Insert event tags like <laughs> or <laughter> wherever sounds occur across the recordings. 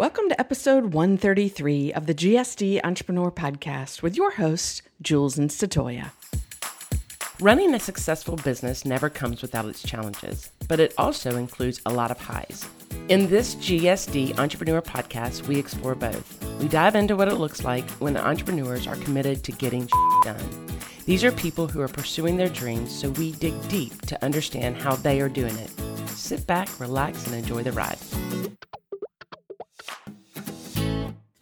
Welcome to episode 133 of the GSD Entrepreneur Podcast with your host, Jules and Statoya. Running a successful business never comes without its challenges, but it also includes a lot of highs. In this GSD Entrepreneur Podcast, we explore both. We dive into what it looks like when entrepreneurs are committed to getting done. These are people who are pursuing their dreams, so we dig deep to understand how they are doing it. Sit back, relax, and enjoy the ride.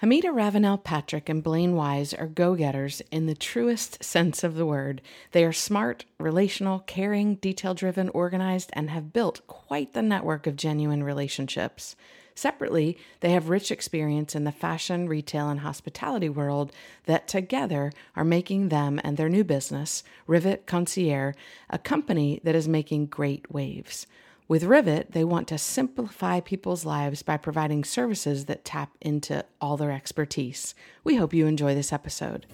Hamida Ravenel Patrick and Blaine Wise are go getters in the truest sense of the word. They are smart, relational, caring, detail driven, organized, and have built quite the network of genuine relationships. Separately, they have rich experience in the fashion, retail, and hospitality world that together are making them and their new business, Rivet Concierge, a company that is making great waves. With Rivet, they want to simplify people's lives by providing services that tap into all their expertise. We hope you enjoy this episode.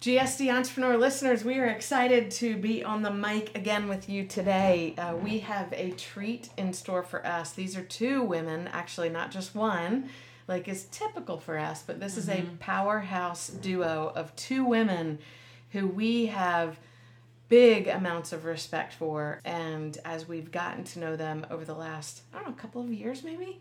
GSD Entrepreneur listeners, we are excited to be on the mic again with you today. Uh, we have a treat in store for us. These are two women, actually, not just one, like is typical for us, but this mm-hmm. is a mm-hmm. powerhouse duo of two women who we have big amounts of respect for. And as we've gotten to know them over the last, I don't know, a couple of years maybe?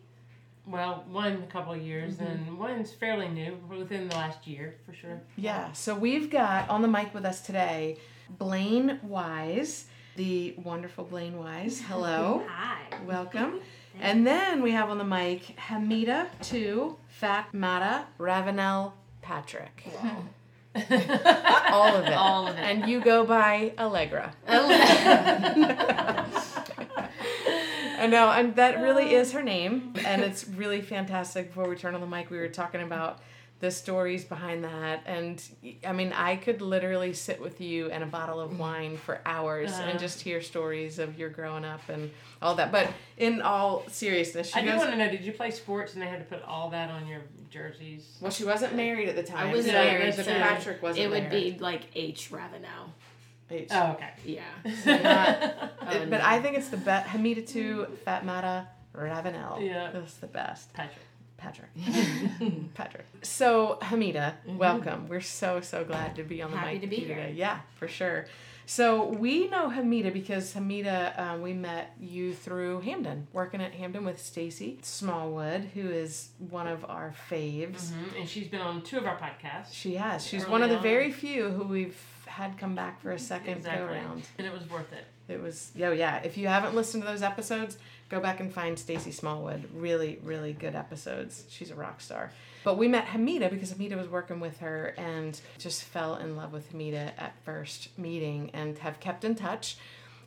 Well, one couple of years, mm-hmm. and one's fairly new, within the last year for sure. Yeah. So we've got on the mic with us today Blaine Wise, the wonderful Blaine Wise. Hello. <laughs> Hi. Welcome. And then we have on the mic Hamida to Fatmata Ravenel Patrick. Wow. All of it. All of it. And you go by Allegra. Allegra. <laughs> I know, and that really uh. is her name, and it's really fantastic. Before we turn on the mic, we were talking about the stories behind that, and I mean, I could literally sit with you and a bottle of wine for hours uh, and uh-huh. just hear stories of your growing up and all that. But in all seriousness, I do want to know: Did you play sports and they had to put all that on your jerseys? Well, she wasn't married at the time. I was so married. So Patrick wasn't. Married. It would there. be like H Ravenel. H. Oh, okay. Yeah. <laughs> So not, oh, but no. I think it's the best. Hamidatu Fatmata Ravenel. Yeah. That's the best. Patrick. Patrick. <laughs> Patrick. So Hamida, mm-hmm. welcome. We're so so glad to be on the Happy mic to be here. today. Yeah, for sure. So we know Hamida because Hamida, um, we met you through Hampden, working at Hampden with Stacy Smallwood, who is one of our faves, mm-hmm. and she's been on two of our podcasts. She has. She's one of the on. very few who we've had come back for a second exactly. go round. And it was worth it. It was, oh yeah. If you haven't listened to those episodes, go back and find Stacy Smallwood. Really, really good episodes. She's a rock star. But we met Hamida because Hamida was working with her and just fell in love with Hamida at first meeting and have kept in touch.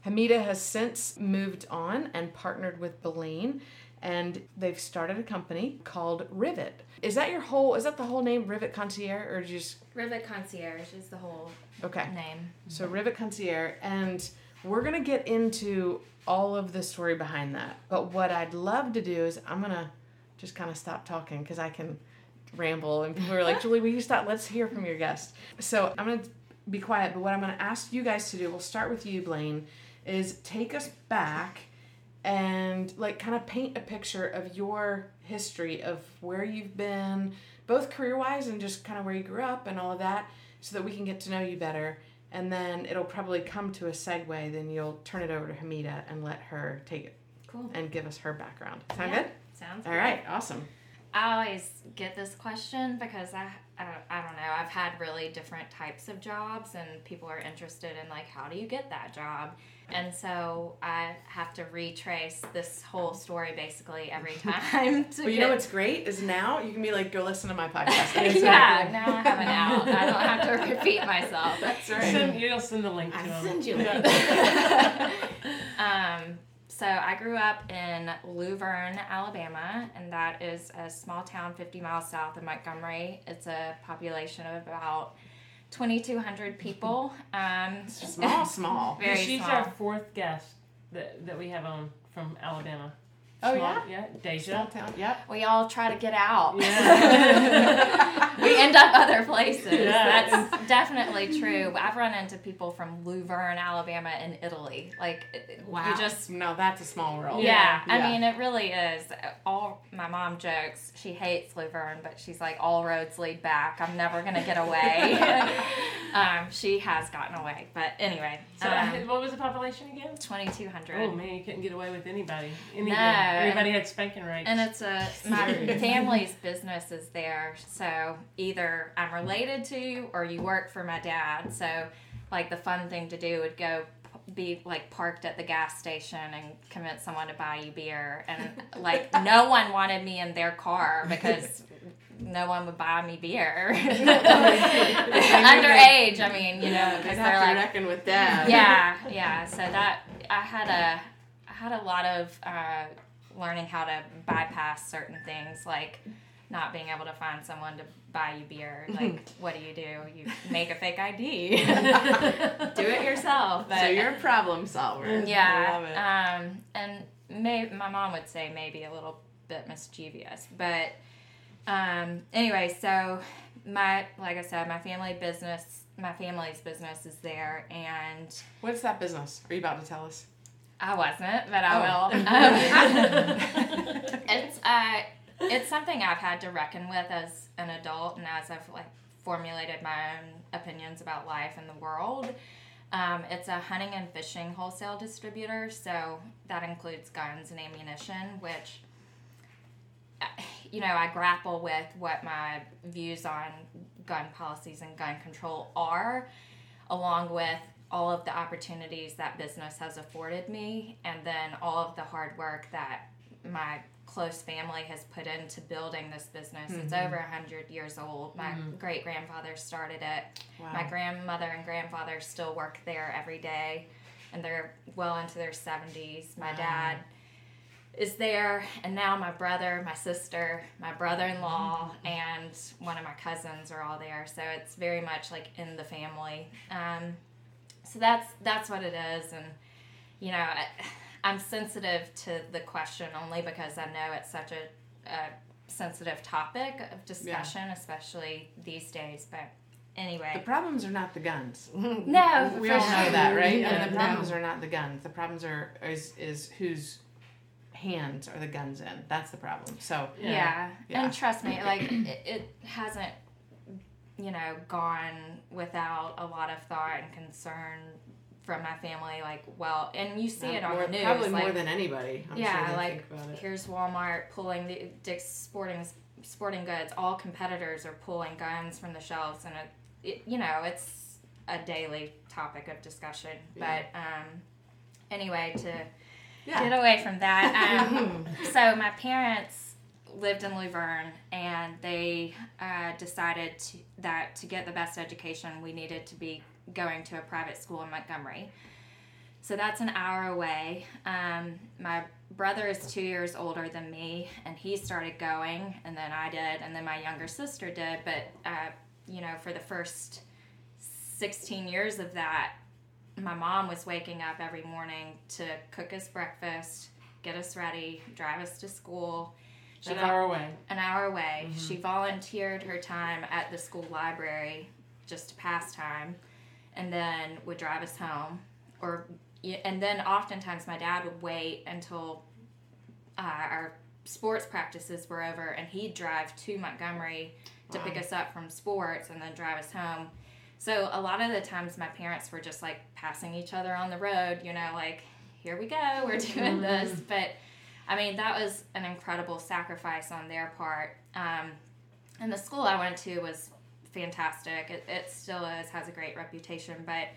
Hamida has since moved on and partnered with Blaine and they've started a company called Rivet. Is that your whole? Is that the whole name, Rivet Concierge, or just Rivet Concierge is the whole okay name? So Rivet Concierge, and we're gonna get into all of the story behind that. But what I'd love to do is I'm gonna just kind of stop talking because I can ramble, and people are like, Julie, will you stop? Let's hear from your guest. So I'm gonna be quiet, but what I'm gonna ask you guys to do, we'll start with you, Blaine, is take us back and like kind of paint a picture of your history of where you've been, both career wise and just kind of where you grew up and all of that, so that we can get to know you better. And then it'll probably come to a segue. Then you'll turn it over to Hamida and let her take it. Cool. And give us her background. Sound yeah, good? Sounds All good. right. Awesome. I always get this question because I, I don't, I don't know. I've had really different types of jobs, and people are interested in like, how do you get that job? And so I have to retrace this whole story basically every time. <laughs> well, you know what's great is now you can be like, go listen to my podcast. <laughs> yeah, now I have an out. I don't have to repeat myself. That's right. Send, you'll send the link to I them. send you <laughs> um, so I grew up in Luverne, Alabama, and that is a small town 50 miles south of Montgomery. It's a population of about 2,200 people. Um, small, <laughs> small. Very She's small. our fourth guest that, that we have on from Alabama. Oh, Small- yeah? yeah, Deja. Small town. Yep. We all try to get out. Yeah. <laughs> we end up other places. Yeah. That's definitely true. I've run into people from Luverne, Alabama, and Italy. Like, wow. you just no, that's a small world. Yeah, Yeah. I mean it really is. All my mom jokes. She hates Luverne, but she's like, all roads lead back. I'm never gonna get away. <laughs> <laughs> um, she has gotten away, but anyway, So, um, what was the population again? 2,200. Oh man, you couldn't get away with anybody. Any No. Everybody had spanking rights. And it's a <laughs> my family's business is there, so either I'm related to or you work for my dad. So, like the fun thing to do would go be like parked at the gas station and convince someone to buy you beer, and like no <laughs> one wanted me in their car because no one would buy me beer. <laughs> Underage, I mean, you know, because they're like reckon with that. yeah, yeah. So that I had a I had a lot of uh, learning how to bypass certain things, like not being able to find someone to buy you beer. <laughs> Like, what do you do? You make a fake ID, <laughs> do it yourself. But So you're a problem solver. I love it. yeah, um, and may, my mom would say maybe a little bit mischievous, but um, anyway, so my like I said, my family business, my family's business is there, and What's that business? Are you about to tell us? I wasn't, but I Oh. will. <laughs> Um, <laughs> it's uh, it's something I've had to reckon with as an adult, and as I've like formulated my own opinions about life and the world. Um, it's a hunting and fishing wholesale distributor, so that includes guns and ammunition, which uh, you know I grapple with what my views on gun policies and gun control are, along with all of the opportunities that business has afforded me, and then all of the hard work that my close family has put into building this business. It's mm-hmm. over a hundred years old. My mm-hmm. great grandfather started it. Wow. My grandmother and grandfather still work there every day, and they're well into their seventies. My Wow. dad is there, and now my brother, my sister, my brother-in-law, mm-hmm. and one of my cousins are all there. So it's very much like in the family. Um, so that's that's what it is, and you know, I, I'm sensitive to the question only because I know it's such a, a sensitive topic of discussion, especially these days. But anyway, The problems are not the guns. <laughs> no, we all know that, right? Yeah, and the no. problems are not the guns. The problems are is is whose hands are the guns in. That's the problem. So Yeah. Yeah. And trust me, like it, it hasn't you know gone without a lot of thought and concern from my family like well and you see it on more, the news probably like more than anybody. I'm yeah sure like about it. here's Walmart pulling the Dick's Sporting Sporting Goods all competitors are pulling guns from the shelves and it, it you know it's a daily topic of discussion Yeah. but um anyway to Yeah. get away from that. Um, <laughs> so my parents lived in Luverne, and they uh, decided to, that to get the best education, we needed to be going to a private school in Montgomery. So that's an hour away. Um, my brother is two years older than me, and he started going, and then I did, and then my younger sister did. But uh, you know, for the first 16 years of that, my mom was waking up every morning to cook us breakfast, get us ready, drive us to school. She An vol- hour away. an hour away. She volunteered her time at the school library just to pass time, and then would drive us home. Or and then oftentimes my dad would wait until uh, our sports practices were over, and he'd drive to Montgomery to pick us up from sports and then drive us home. So a lot of the times my parents were just like passing each other on the road, you know, like here we go, we're <laughs> doing this. But I mean, that was an incredible sacrifice on their part. Um, and the school I went to was fantastic. It, it still is, has a great reputation, but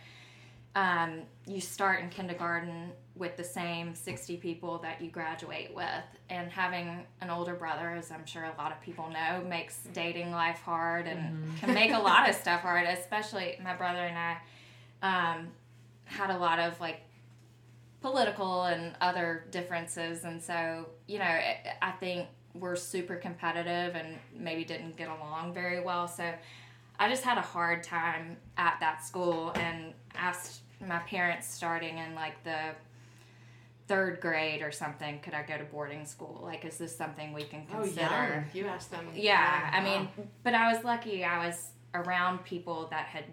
um, you start in kindergarten with the same 60 people that you graduate with. And having an older brother, as I'm sure a lot of people know, makes dating life hard and can make a lot of <laughs> stuff hard, especially my brother and I um, had a lot of like political and other differences. And so, you know, I think we're super competitive and maybe didn't get along very well. So I just had a hard time at that school and asked my parents starting in like the third grade or something, could I go to boarding school? Like, is this something we can Oh, consider? yeah. You asked them. Yeah, I Wow. mean, but I was lucky. I was around people that had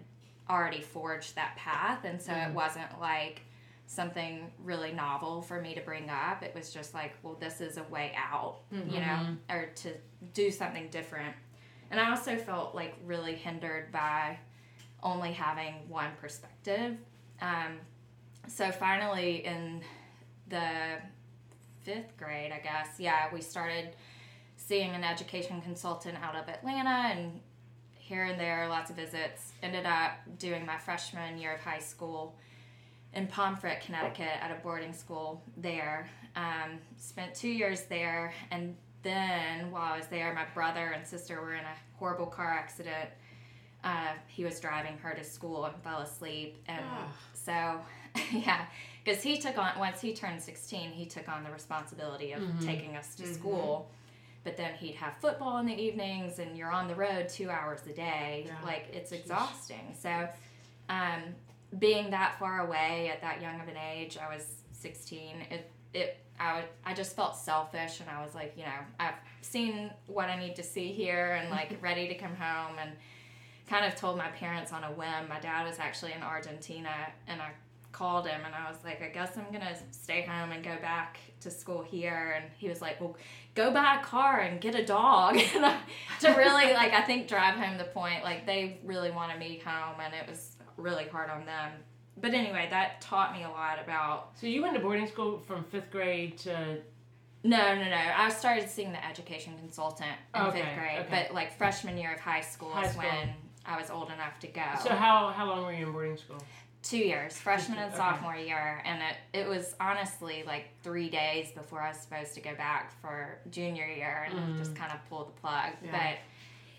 already forged that path, and so it mm. wasn't like something really novel for me to bring up. It was just like, well, this is a way out, you know, or to do something different. And I also felt like really hindered by only having one perspective. Um, so finally, in the fifth grade, I guess, yeah, we started seeing an education consultant out of Atlanta and here and there, lots of visits. Ended up doing my freshman year of high school in Pomfret, Connecticut, at a boarding school there. Um, spent two years there, and then while I was there, my brother and sister were in a horrible car accident. Uh, he was driving her to school and fell asleep, and Ah. so <laughs> yeah, because he took on once he turned sixteen, he took on the responsibility of taking us to school. But then he'd have football in the evenings, and you're on the road two hours a day. Yeah. Like it's exhausting. So, um, being that far away at that young of an age, I was 16. It it I would I just felt selfish, and I was like, you know, I've seen what I need to see here, and like <laughs> ready to come home, and kind of told my parents on a whim. My dad was actually in Argentina, and I called him and I was like, I guess I'm gonna stay home and go back to school here. And he was like, Well, go buy a car and get a dog. <laughs> I, to really like, I think drive home the point. Like they really wanted me home, and it was really hard on them. But anyway, that taught me a lot about. So you went to boarding school from fifth grade to No, no, no. I started seeing the education consultant in Okay, fifth grade, okay. but like freshman year of high school High is school. when I was old enough to go. so how how long were you in boarding school? two years, freshman and Okay. sophomore year, and it, it was honestly like three days before I was supposed to go back for junior year, and Mm. just kind of pulled the plug. Yeah. But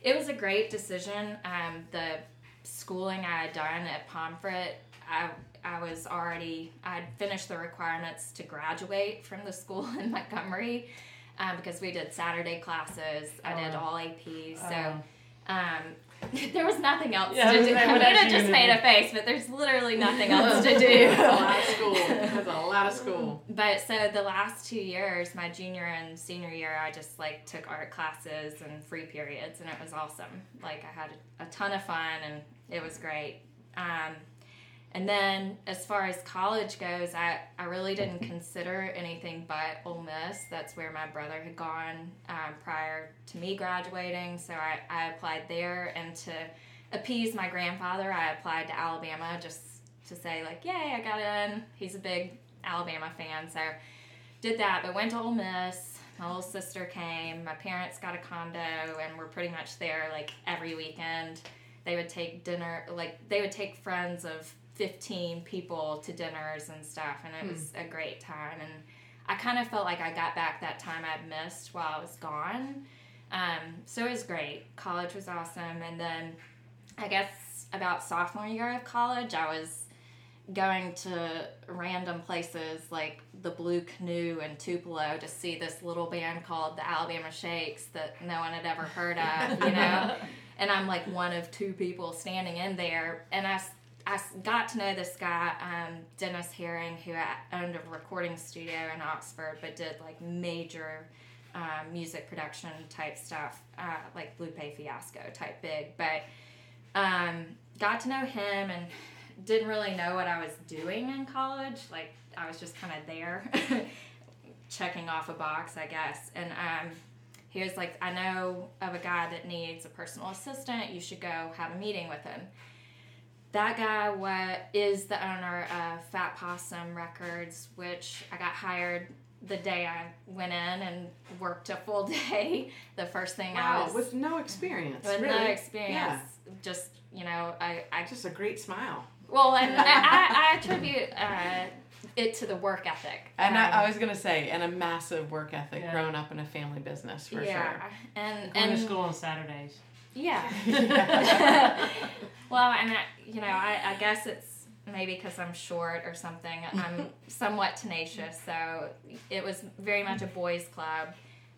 it was a great decision. Um, the schooling I had done at Pomfret, I I was already I'd finished the requirements to graduate from the school <laughs> in Montgomery. Um, because we did Saturday classes, I did Oh. all APs, Oh. so um, <laughs> there was nothing else Yeah, I to do. gonna say, what else Anita you just made a face, but there's literally nothing else to <laughs> That's a lot do. of school. That's a lot of school. but so the last two years, my junior and senior year, I just like took art classes and free periods, and it was awesome. Like I had a, a ton of fun, and it was great. Um, and then as far as college goes, I, I really didn't consider anything but Ole Miss. That's where my brother had gone um, prior to me graduating. So I, I applied there. And to appease my grandfather, I applied to Alabama just to say, like, yay, I got in. He's a big Alabama fan. So did that, but went to Ole Miss. My little sister came. My parents got a condo, and we're pretty much there like every weekend. They would take dinner, like they would take friends of 15 people to dinners and stuff, and it was a great time. And I kind of felt like I got back that time I'd missed while I was gone. Um, so it was great. College was awesome, and then I guess about sophomore year of college, I was going to random places like the Blue Canoe in Tupelo to see this little band called the Alabama Shakes that no one had ever heard of, you know. <laughs> and I'm like one of two people standing in there, and I, I got to know this guy, um, Dennis Herring, who owned a recording studio in Oxford, but did like major um, music production type stuff, uh, like Lupe Fiasco type big, but um, got to know him and didn't really know what I was doing in college. Like I was just kind of there, <laughs> checking off a box, I guess. And um, he was like, "I know of a guy that needs a personal assistant. You should go have a meeting with him." That guy is the owner of Fat Possum Records, which I got hired the day I went in and worked a full <laughs> day. The first thing I was with no experience. with really. no experience. Yeah, Just you know, I, I just a great smile. well, and <laughs> I, I, I attribute uh, it to the work ethic. And I, Um, I was gonna say, and a massive work ethic, Yeah. growing up in a family business for sure. yeah, and Going and to school on Saturdays. yeah. <laughs> <laughs> sure. well, and I, you know, I, I guess it's maybe because I'm short or something. I'm <laughs> somewhat tenacious, so it was very much a boys' club,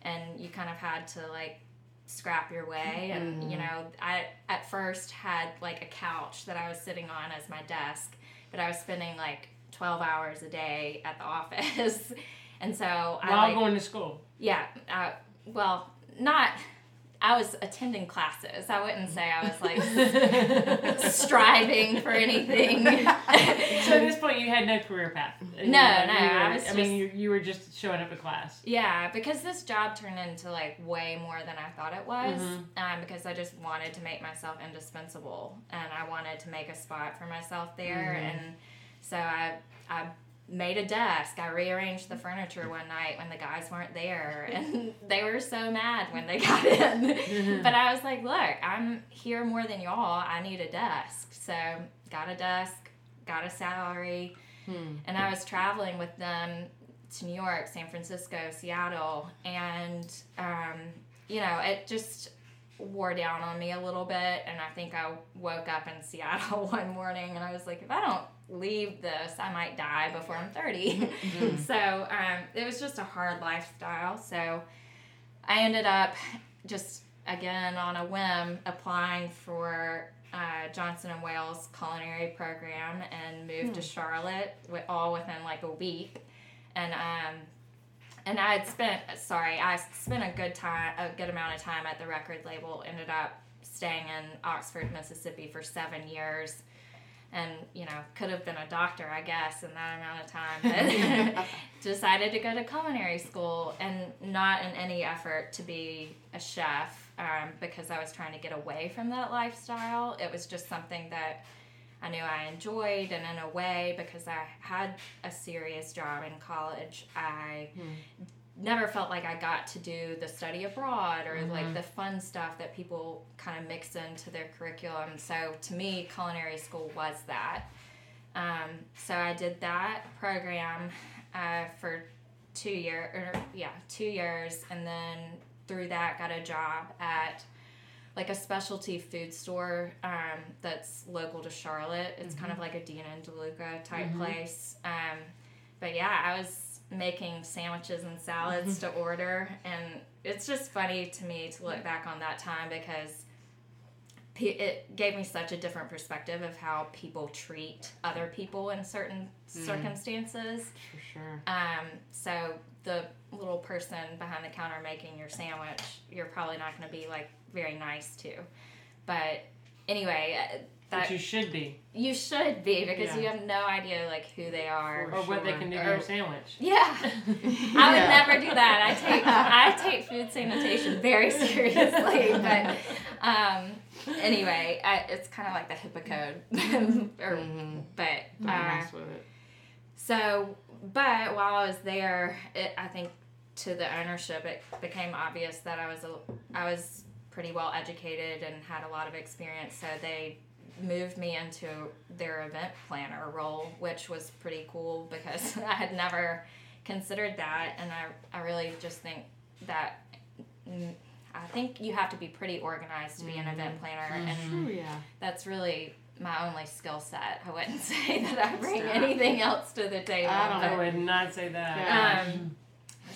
and you kind of had to like scrap your way. And you know, I at first had like a couch that I was sitting on as my desk, but I was spending like 12 hours a day at the office. <laughs> and so I While like, going to school. yeah, uh, well, not. I was attending classes. I wouldn't say I was like <laughs> striving for anything. <laughs> So at this point, you had no career path. No, You no, were- I was I mean, you, you were just showing up to class. Yeah, because this job turned into like way more than I thought it was. Mm-hmm. Um, because I just wanted to make myself indispensable, and I wanted to make a spot for myself there, and so I I made a desk. I rearranged the furniture one night when the guys weren't there, and <laughs> they were so mad when they <laughs> got in. but I was like, look, I'm here more than y'all. I need a desk, so got a desk, got a salary and I was traveling with them to New York, San Francisco, Seattle, and um, you know, it just wore down on me a little bit. And I think I woke up in Seattle <laughs> one morning and I was like, if I don't leave this, I might die before I'm 30. <laughs> so um, it was just a hard lifestyle. So I ended up just again on a whim applying for uh, Johnson and Wales culinary program and moved to Charlotte with, all within like a week, and um, and I had spent sorry I spent a good time a good amount of time at the record label. Ended up staying in Oxford, Mississippi for seven years. And you know, could have been a doctor, I guess, in that amount of time. <laughs> But <laughs> decided to go to culinary school, and not in any effort to be a chef, um, because I was trying to get away from that lifestyle. It was just something that I knew I enjoyed, and in a way, because I had a serious job in college, I never felt like I got to do the study abroad or like the fun stuff that people kind of mix into their curriculum. So to me, culinary school was that. Um, so I did that program uh, for two year or yeah two years, and then through that got a job at like a specialty food store um, that's local to Charlotte. It's kind of like a Dean and DeLuca type place. Um, but yeah, I was making sandwiches and salads to order, and it's just funny to me to look back on that time because it gave me such a different perspective of how people treat other people in certain circumstances. For sure. Um, so the little person behind the counter making your sandwich, you're probably not going to be like very nice to. But anyway, But that you should be. you should be because Yeah. you have no idea like who they are. Or what they can do to your sandwich. <laughs> Yeah, I would never do that. I take I take food sanitation very <laughs> seriously, but um, anyway, I, it's kind of like the HIPAA code, <laughs> or, Mm-hmm. but uh, mess with it. so, but while I was there, it, I think to the ownership, it became obvious that I was a, I was pretty well educated and had a lot of experience. So they moved me into their event planner role, which was pretty cool because <laughs> I had never considered that, and I I really just think that. mm, I think you have to be pretty organized to be an event planner, and yeah. that's really my only skill set. I wouldn't <laughs> say that I bring not. anything else to the table. I don't I would not say that. Um,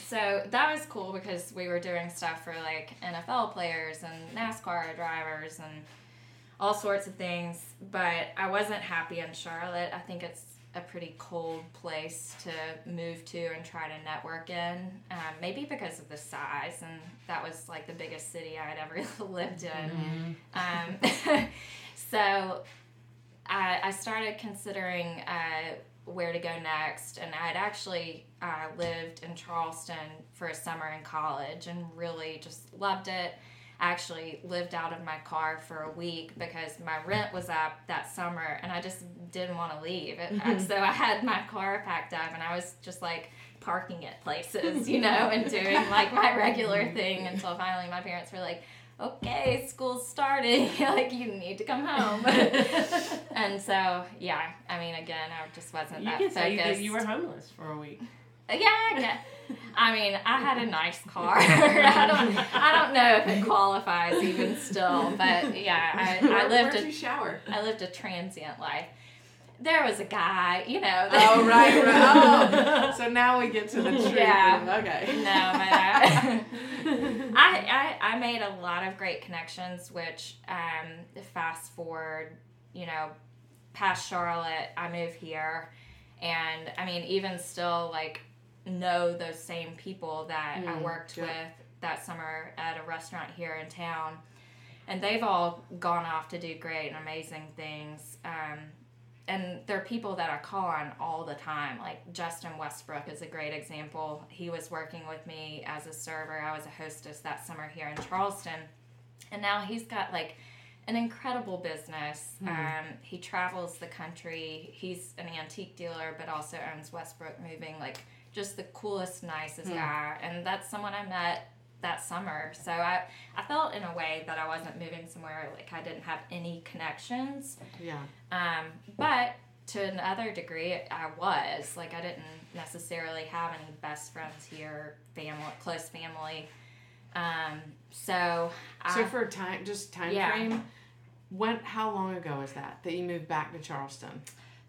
so that was cool because we were doing stuff for like NFL players and NASCAR drivers and all sorts of things. But I wasn't happy in Charlotte. I think it's a pretty cold place to move to and try to network in. Um, maybe because of the size, and that was like the biggest city I had ever <laughs> lived in. Um, <laughs> so I, I started considering uh, where to go next, and I had actually uh, lived in Charleston for a summer in college and really just loved it. Actually lived out of my car for a week because my rent was up that summer and I just didn't want to leave. It, and so I had my car packed up and I was just like parking at places, you <laughs> know, and doing like my regular thing until finally my parents were like, okay, school's starting. <laughs> like, you need to come home. <laughs> and so, yeah, I mean, again, I just wasn't You that can say focused. that you were homeless for a week. Yeah, I get. <laughs> I mean, I had a nice car. <laughs> <laughs> I don't. I don't know if it qualifies even still, but yeah, I, I lived Where'd a you shower? I lived a transient life. There was a guy, you know. Oh right, right. Oh, so now we get to the truth. Yeah. Okay. No, I, I, I, I made a lot of great connections, which um, fast forward, you know, past Charlotte, I move here And I mean, even still, like, know those same people that I Mm, worked yeah. with that summer at a restaurant here in town. And they've all gone off to do great and amazing things. Um, and they're people that I call on all the time. Like Justin Westbrook is a great example. He was working with me as a server. I was a hostess that summer here in Charleston. And now he's got like an incredible business. Um, he travels the country. He's an antique dealer, but also owns Westbrook Moving. Like just the coolest, nicest guy. And that's someone I met that summer. So I, I felt in a way that I wasn't moving somewhere like I didn't have any connections. Yeah. Um, but to another degree, I was like I didn't necessarily have any best friends here, family, close family. Um, so So I, for time, just time Yeah. frame, when? How long ago was that that you moved back to Charleston?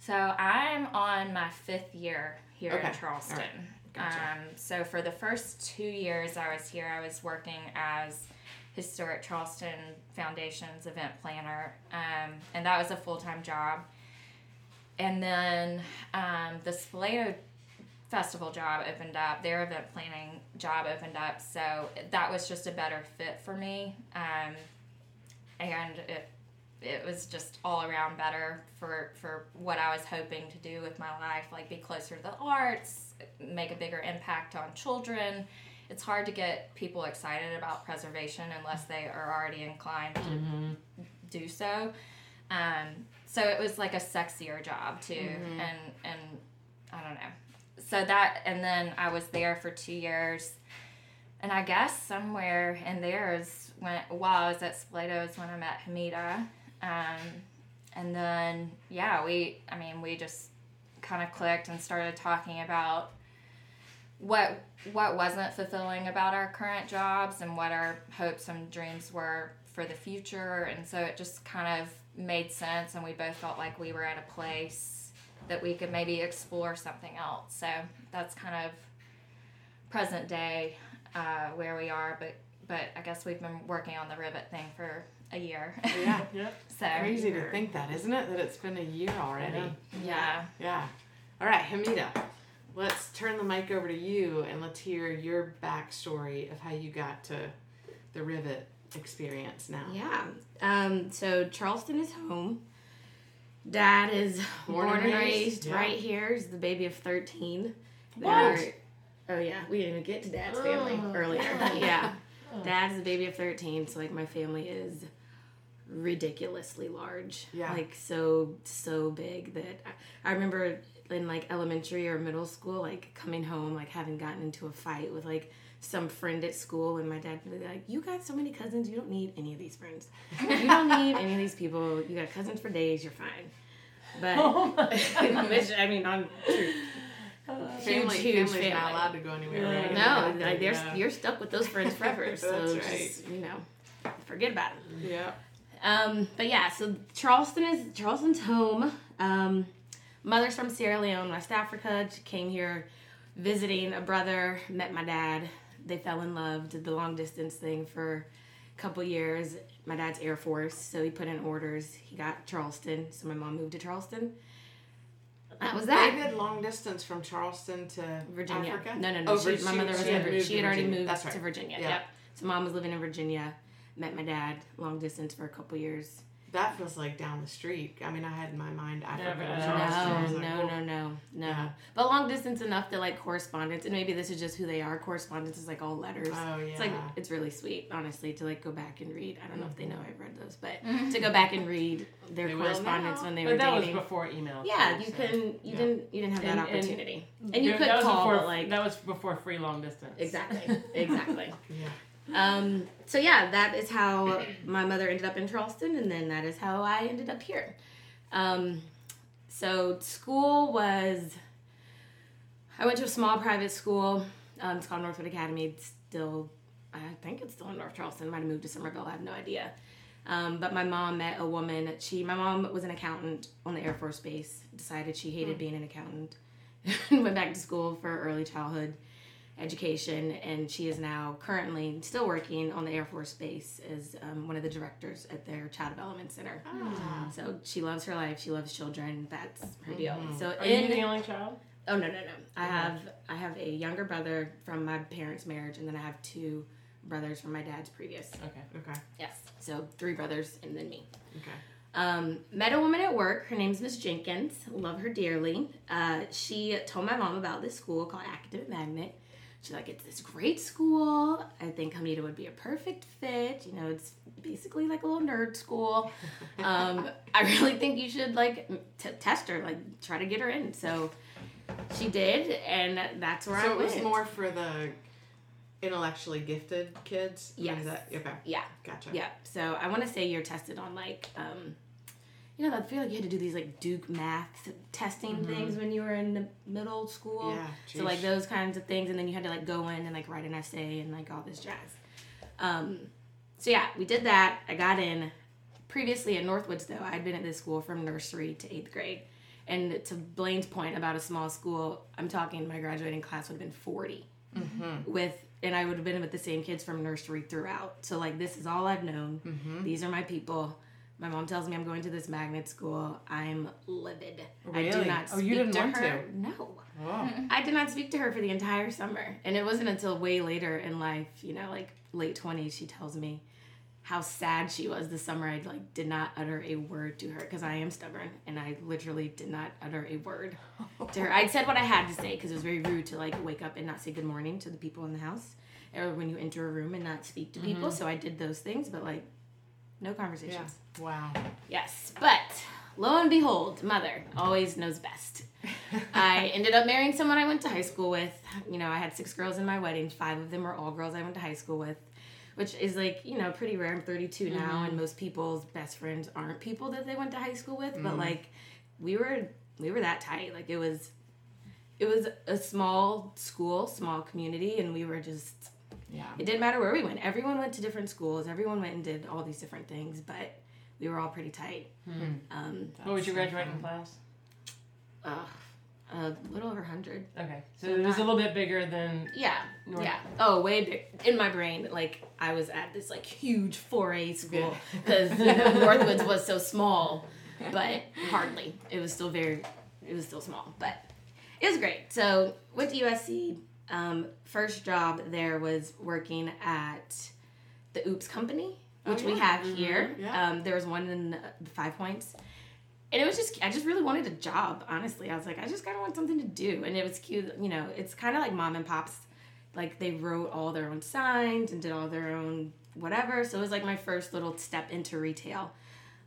So I'm on my fifth year here Okay. in Charleston. Right. Gotcha. Um, so for the first two years I was here, I was working as Historic Charleston Foundation's event planner, um, and that was a full time job. And then um, the Spoleto Festival job opened up, their event planning job opened up, so that was just a better fit for me, um, and it it was just all around better for for what I was hoping to do with my life, like be closer to the arts, make a bigger impact on children. It's hard to get people excited about preservation unless they are already inclined to do so. Um, so it was like a sexier job too, and and I don't know. So that and then I was there for two years, and I guess somewhere in there is when while I was at Spoleto is when I met Hamida, um, and then yeah, we I mean we just kind of clicked and started talking about what what wasn't fulfilling about our current jobs and what our hopes and dreams were for the future. And so it just kind of made sense and we both felt like we were at a place that we could maybe explore something else. So that's kind of present day uh, where we are but but i guess we've been working on the rivet thing for a year Yeah. <laughs> Yep. so Crazy to think that, isn't it? That it's been a year already. Yeah. yeah Yeah. All right, Hamida, let's turn the mic over to you and let's hear your backstory of how you got to the Rivet experience now. Yeah. Um, so Charleston is home. Dad is born, and raised, yeah. right here. He's the baby of 13. What? Oh, yeah. We didn't even get to dad's family Oh. earlier. yeah. <laughs> Dad's the baby of 13. So, like, my family is ridiculously large. Yeah. Like, so, so big that I, I remember in, like, elementary or middle school, like, coming home, like, having gotten into a fight with, like, some friend at school and my dad would be like, You got so many cousins, you don't need any of these friends. You don't need any of these people. You got cousins for days, you're fine. But Oh <laughs> which I mean on truth. Uh, family, huge family's not allowed to go anywhere, Yeah. right? No, like they're Yeah. you're stuck with those friends forever. <laughs> so just, you know, forget about it. Yeah. Um, but yeah, so Charleston is Charleston's home. Um, mother's from Sierra Leone, West Africa. She came here visiting a brother, met my dad. They fell in love, did the long distance thing for a couple years. My dad's Air Force, so he put in orders. He got Charleston, so my mom moved to Charleston. That was that. They did long distance from Charleston to Virginia. Africa? No, no, no. Oh, she, Vir- my mother was she in had she had already Virginia. moved right. to Virginia. Yeah. Yep. So mom was living in Virginia. Met my dad long distance for a couple years. That feels like down the street. I mean, I had in my mind Africa. Never- uh, no, I No, was like, no, no, no, no. Yeah. But long distance enough that like correspondence, and maybe this is just who they are. Correspondence is like all letters. Oh, yeah. It's like it's really sweet, honestly, to like go back and read. I don't know if they mm-hmm. know I've read those, but <laughs> to go back and read their They correspondence when they But were that was dating. before email. yeah, too, you so. couldn't, you Yeah. didn't, you didn't have that And- and- opportunity, and, you could that call, before, but like that was before free long distance. exactly, exactly. <laughs> Yeah. Um, so yeah, that is how my mother ended up in Charleston, and then that is how I ended up here. Um, so school was, I went to a small private school. Um, it's called Northwood Academy. It's still, I think it's still in North Charleston. Might have moved to Summerville. I have no idea. Um, but my mom met a woman. She, my mom was an accountant on the Air Force Base. Decided she hated being an accountant. <laughs> Went back to school for early childhood education, and she is now currently still working on the Air Force Base as um, one of the directors at their Child Development Center. Ah. So she loves her life. She loves children. That's her deal. So Mm-hmm. Are in you the only child? oh no no no, I have I have a younger brother from my parents' marriage, and then I have two brothers from my dad's previous. Okay. Okay. Yes, so three brothers and then me. Okay. Um, met a woman at work. Her name's Miss Jenkins. Love her dearly. Uh, she told my mom about this school called Academic Magnet. She's like, it's this great school. I think Hamida would be a perfect fit. You know, it's basically like a little nerd school. <laughs> Um, I really think you should like t- test her, like try to get her in. So she did, and that's where I went. So it was more for the intellectually gifted kids. I mean, Yes. that- okay. yeah. Gotcha. Yeah. So I want to say you're tested on like, um, you know, I feel like you had to do these like Duke math testing mm-hmm. things when you were in the middle school. Yeah. So like those kinds of things, and then you had to like go in and like write an essay and like all this jazz. Um, so yeah, we did that. I got in. Previously at Northwoods, though, I'd been at this school from nursery to eighth grade. And to Blaine's point about a small school, I'm talking my graduating class would have been 40 mm-hmm. with, and I would have been with the same kids from nursery throughout. So like this is all I've known. Mm-hmm. These are my people. My mom tells me I'm going to this magnet school. I'm livid. I do Really? not Oh, speak you didn't to want her. to? No. Oh. I did not speak to her for the entire summer. And it wasn't until way later in life, you know, like late 20s, she tells me how sad she was the summer I like did not utter a word to her because I am stubborn and I literally did not utter a word to her. I said what I had to say because it was very rude to like wake up and not say good morning to the people in the house or when you enter a room and not speak to people. Mm-hmm. So I did those things, but like no Yeah. conversations. Wow. Yes, but lo and behold, mother always knows best. <laughs> I ended up marrying someone I went to high school with. You know, I had six girls in my wedding. Five of them were all girls I went to high school with, which is like, you know, pretty rare. I'm 32 now, mm-hmm. and most people's best friends aren't people that they went to high school with. But mm-hmm. like, we were we were that tight. Like it was, it was a small school, small community, and we were just Yeah. it didn't matter where we went. Everyone went to different schools. Everyone went and did all these different things, but we were all pretty tight. Um, What was your graduating class? uh, a little over hundred. Okay, so it was a little bit bigger than. Yeah, North- yeah. Oh, way big. In my brain, like I was at this like huge 4A school because <laughs> Northwoods was so small, but hardly. It was still very, it was still small, but it was great. So went to USC. Um, first job there was working at the Oops Company, which we yeah. have here. Yeah. Um, there was one in the Five Points. And it was just, I just really wanted a job, honestly. I was like, I just kind of want something to do. And it was cute, you know, it's kind of like mom and pops. Like they wrote all their own signs and did all their own whatever. So it was like my first little step into retail.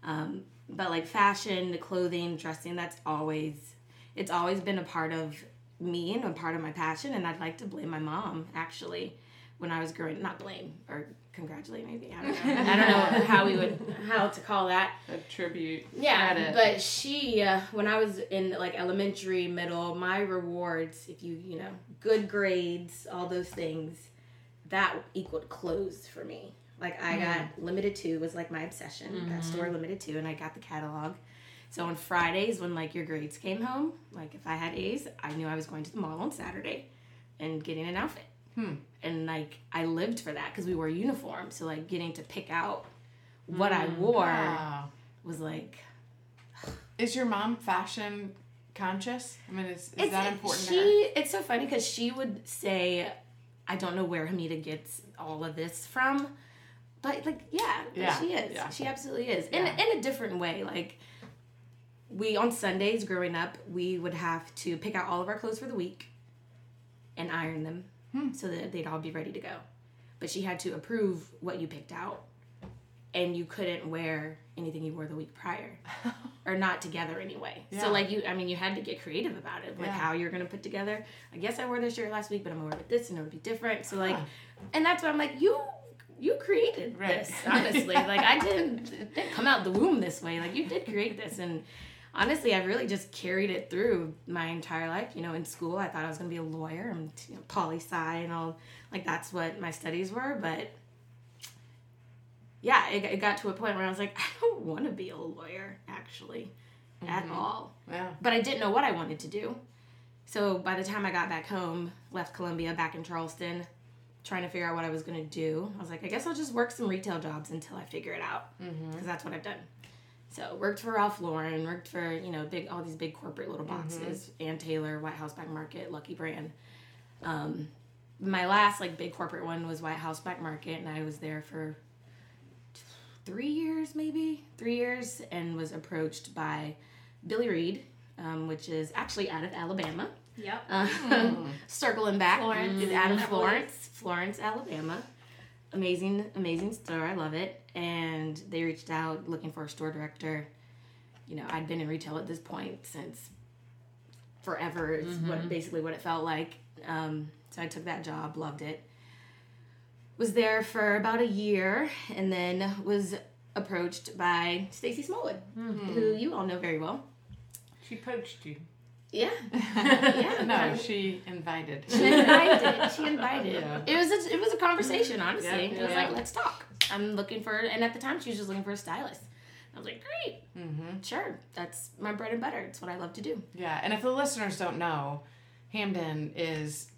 Um, but like fashion, the clothing, dressing, that's always, it's always been a part of me and a part of my passion. And I'd like to blame my mom, actually, when I was growing, not blame, or congratulate maybe. I don't know. I don't know <laughs> how we would, how to call that. A tribute. Yeah, credit. but she, uh, when I was in like elementary, middle, my rewards, if you, you know, good grades, all those things, that equaled clothes for me. Like I got Limited Too was like my obsession. That store Limited Too, and I got the catalog. So on Fridays, when like your grades came home, like if I had A's, I knew I was going to the mall on Saturday and getting an outfit. Hmm. And like I lived for that because we wore uniforms. So like getting to pick out what I hmm. wore Wow. was like Is your mom fashion conscious? I mean, is, is that important she it's so funny because she would say i don't know where hamida gets all of this from but like yeah, Yeah, she is yeah. she absolutely is in, in a different way like we on sundays growing up we would have to pick out all of our clothes for the week and iron them Hmm. so that they'd all be ready to go but she had to approve what you picked out and you couldn't wear anything you wore the week prior <laughs> or not together anyway Yeah. so like you i mean you had to get creative about it like Yeah. how you're gonna put together i guess i wore this shirt last week but i'm gonna wear it this and it would be different so like Huh. and that's why i'm like you you created Right. this honestly like i didn't didn't come out the womb this way like you did create this and honestly i've really just carried it through my entire life you know in school i thought i was going to be a lawyer and you know, poli sci and all like that's what my studies were but yeah it, it got to a point where i was like <laughs> i don't want to be a lawyer actually at mm-hmm. all Yeah. but I didn't know what I wanted to do. so by the time I got back home, left Columbia, back in Charleston, trying to figure out what I was gonna do, I was like, I guess I'll just work some retail jobs until I figure it out, mm-hmm. because that's what I've done. So worked for Ralph Lauren, worked for you know big all these big corporate little boxes, Ann Taylor, White House Black Market, Lucky Brand. Um, my last like big corporate one was White House Black Market, and I was there for three years, maybe three years, and was approached by Billy Reid, um, which is actually out of Alabama. Yep. Uh, <laughs> circling back, Florence, is out of. Florence, Florence, Alabama. Amazing, amazing store. I love it. And they reached out looking for a store director. You know, I'd been in retail at this point since forever. Is what basically what it felt like. Um, so I took that job, loved it. Was there for about a year, and then was approached by Stacy Smallwood, who you all know very well. She poached you. Yeah, <laughs> yeah. No, she invited. She invited. <laughs> She invited. Yeah. It was a, it was a conversation, honestly. Yeah, it was yeah. like, let's talk. I'm looking for, and at the time she was just looking for a stylist. I was like, great, Mm-hmm. sure, that's my bread and butter. It's what I love to do. Yeah, and if the listeners don't know, Hampden is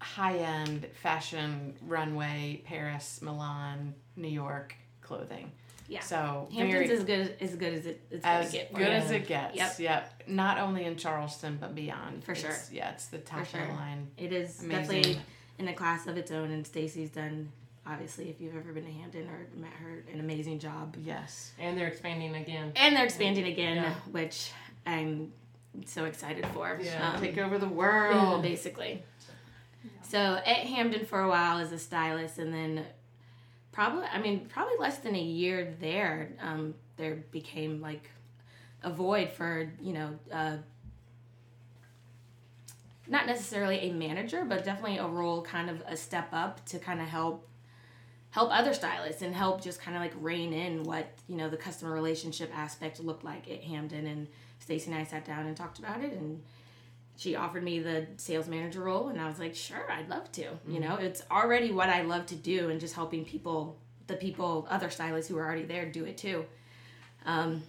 high end fashion runway, Paris, Milan, New York clothing. Yeah. So Hampden's as good as good as it, it's as get. good as it gets. Yep. Yep. Not only in Charleston but beyond. For sure. Yeah, it's the top of the line. It is Amazing. definitely in a class of its own, and Stacy's done. Obviously, if you've ever been to Hampden or met her, an amazing job. Yes. And they're expanding again. And they're expanding again, Yeah. which I'm so excited for. Yeah. Um, Take over the world. <laughs> basically. So at Hampden for a while as a stylist, and then probably, I mean, probably less than a year there, um, there became like a void for you know, uh, not necessarily a manager, but definitely a role, kind of a step up to kind of help help other stylists and help just kind of like rein in what you know the customer relationship aspect looked like at Hampden. And stacy and I sat down and talked about it, and she offered me the sales manager role and i was like sure i'd love to you know it's already what i love to do and just helping people the people other stylists who are already there do it too um,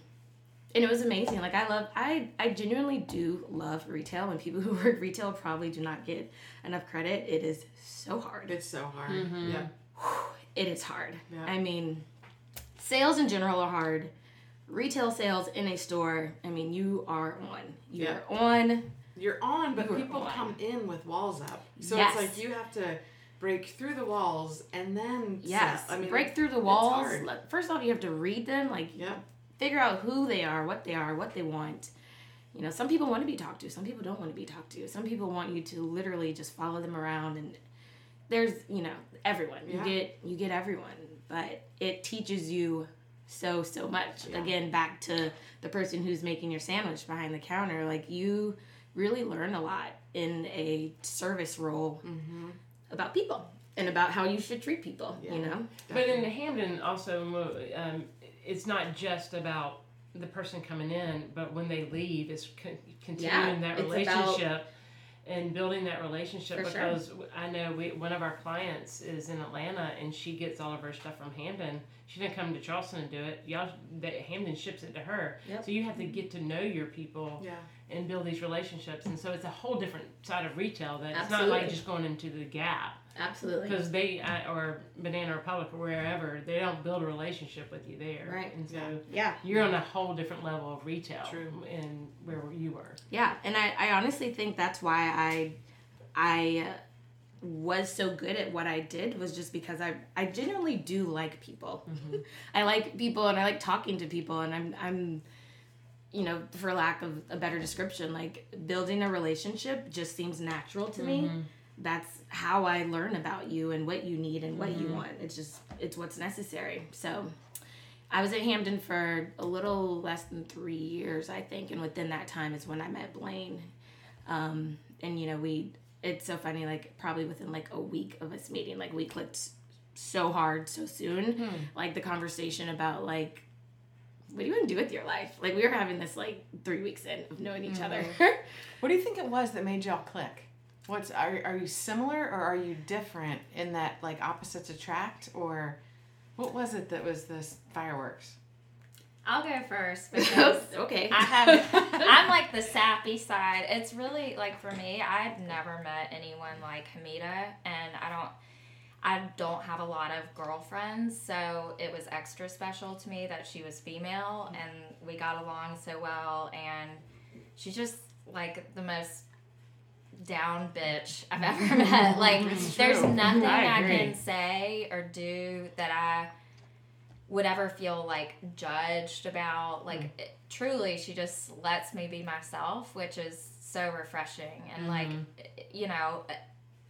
and it was amazing like i love i i genuinely do love retail and people <laughs> who work retail probably do not get enough credit it is so hard It's so hard. Yeah. it is hard. Yeah. I mean, sales in general are hard. Retail sales in a store, I mean, you are on. You Yeah. are on. You're on, but You people on. come in with walls up. So Yes. it's like you have to break through the walls and then Yes. I mean break through the walls. First off, you have to read them, like Yeah. figure out who they are, what they are, what they want. You know, some people want to be talked to, some people don't want to be talked to. Some people want you to literally just follow them around and there's, you know, everyone. Yeah. You get you get everyone, but it teaches you so so much. Yeah. Again, back to the person who's making your sandwich behind the counter, like you really learn a lot in a service role about people and about how you should treat people, Yeah. you know? But in Hampden, also, um, it's not just about the person coming in, but when they leave, it's con- continuing that it's about- relationship and building that relationship. For sure. because I know we, one of our clients is in Atlanta, and she gets all of her stuff from Hampden. She didn't come to Charleston to do it. Y'all, that Hampden ships it to her. Yep. So you have to get to know your people Yeah. And build these relationships. And so it's a whole different side of retail. That it's not like just going into the Gap Absolutely. because they uh, or Banana Republic or wherever they don't build a relationship with you there, Right. And so Yeah. you're on a whole different level of retail, True. in where you were. Yeah, and I, I honestly think that's why I I was so good at what I did was just because I I genuinely do like people. <laughs> I like people and I like talking to people and I'm I'm you know, for lack of a better description, like building a relationship just seems natural to me. Mm-hmm. That's how I learn about you and what you need and what you mm-hmm. want. It's just it's what's necessary. So I was at Hampden for a little less than three years, I think, and within that time is when I met Blaine. Um, and you know, we it's so funny, like probably within like a week of us meeting, like we clicked so hard so soon. Hmm. Like the conversation about like what do you want to do with your life? Like we were having this like three weeks in of knowing each other. Mm-hmm. What do you think it was that made y'all click? What's are are you similar or are you different in that like opposites attract or what was it that was this fireworks? I'll go first <laughs> because okay. I have <laughs> I'm like the sappy side. It's really like for me, I've never met anyone like Hamida and I don't I don't have a lot of girlfriends, so it was extra special to me that she was female and we got along so well and she's just like the most down bitch I've ever <laughs> met. Like there's nothing I I, can say or do that I would ever feel like judged about. Like Mm. it, truly, she just lets me be myself, which is so refreshing. And like, Mm-hmm. you know,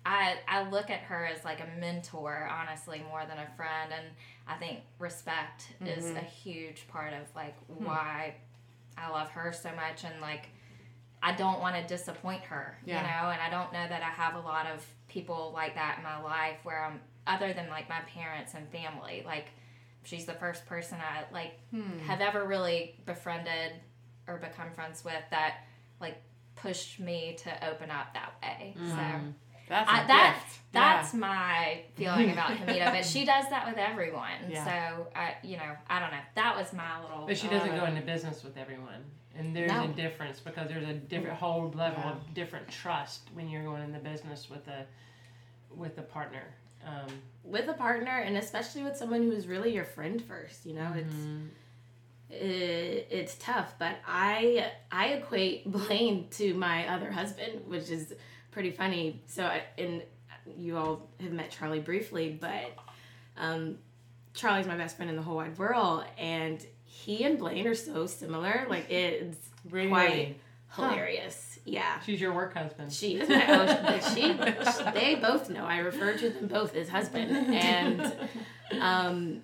I I look at her as like a mentor, honestly, more than a friend. And I think respect is Mm-hmm. a huge part of like Hmm. why I love her so much and like. I don't want to disappoint her, Yeah. you know, and I don't know that I have a lot of people like that in my life where I'm other than like my parents and family. Like she's the first person I like Hmm. have ever really befriended or become friends with that like pushed me to open up that way. So That's a I, that gift. that's my feeling about Hamida, but she does that with everyone. Yeah. So I, you know, I don't know. That was my little. But she doesn't go into business with everyone. And there's No. a difference because there's a different whole level Yeah. of different trust when you're going into business with a with a partner. Um, with a partner and especially with someone who is really your friend first you know it's it, it's tough but i i equate <laughs> blaine to my other husband which is pretty funny so I, and you all have met charlie briefly but um charlie's my best friend in the whole wide world and he and blaine are so similar like it's Really? quite hilarious yeah she's your work husband. she is my oh, she, they both know. I refer to them both as husband, and um,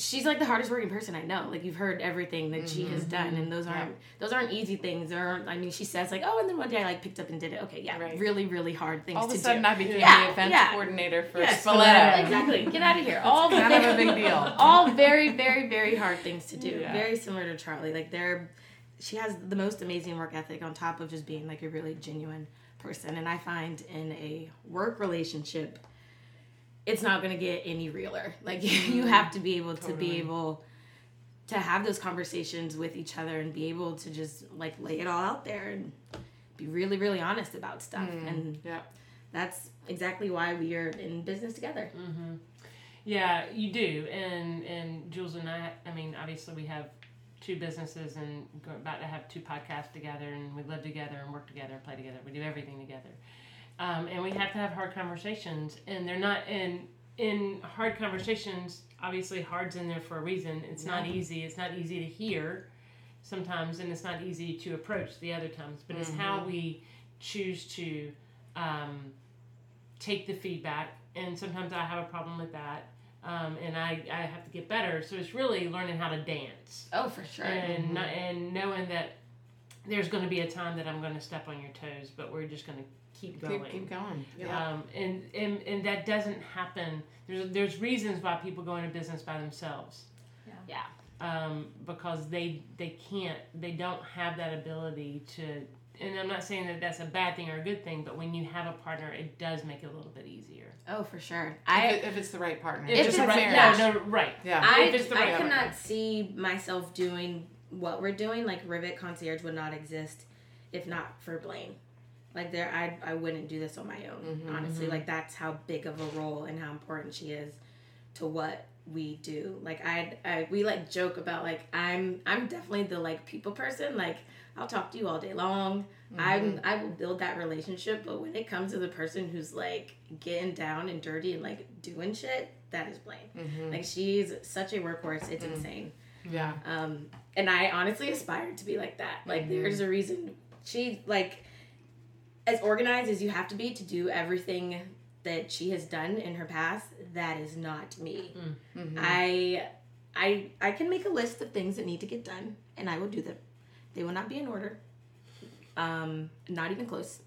she's like the hardest working person I know. Like you've heard everything that she has mm-hmm. done, and those aren't those aren't easy things. Or. I mean, she says like, oh, and then one day I like picked up and did it. Okay, yeah, Right. really, really hard things All of to a sudden, do. I became Yeah, the event yeah. coordinator for Yes, Spoleto. Exactly. Get out of here. <laughs> All the kind of a big deal. <laughs> all very, very, very hard things to do. Yeah. Very similar to Charlie. Like they're, she has the most amazing work ethic on top of just being like a really genuine person. And I find in a work relationship, it's not going to get any realer. Like <laughs> you mm-hmm. have to be able to be able to have those conversations with each other and be able to just like lay it all out there and be really, really honest about stuff. Mm-hmm. And Yeah. that's exactly why we are in business together. Mm-hmm. Yeah, you do, and and Jules and I. I mean, obviously we have two businesses and about to have two podcasts together, and we live together and work together and play together. We do everything together, um, and we have to have hard conversations, and they're not in in hard conversations. Obviously, hard's in there for a reason. It's not easy. It's not easy to hear sometimes, and it's not easy to approach the other times. But it's how we choose to um, take the feedback, and sometimes I have a problem with that, um, and I, I have to get better. So it's really learning how to dance Oh, for sure. and not, and knowing that there's going to be a time that I'm going to step on your toes, but we're just going to keep going. Keep, keep going. Yeah. Um, and, and and that doesn't happen. There's there's reasons why people go into business by themselves. Yeah. Um, because they they can't they don't have that ability to. And I'm not saying that that's a bad thing or a good thing, but when you have a partner, it does make it a little bit easier. Oh, for sure. if, I it, if it's the right partner. If just it's like right- marriage. no, no, right. Yeah. I, If it's the I right cannot partner. see myself doing what we're doing. Like Rivet Concierge would not exist if not for Blaine. Like there, I I wouldn't do this on my own. Mm-hmm, honestly, mm-hmm. like that's how big of a role and how important she is to what we do. Like I, I we like joke about like I'm I'm definitely the like people person. Like I'll talk to you all day long. I'm mm-hmm. I will build that relationship, but when it comes to the person who's like getting down and dirty and like doing shit, that is Blaine. Like she's such a workhorse. It's insane. Yeah. Um, and I honestly aspired to be like that. Like, there's a reason she like as organized as you have to be to do everything that she has done in her past. That is not me. I, I, I can make a list of things that need to get done, and I will do them. They will not be in order. Um, not even close.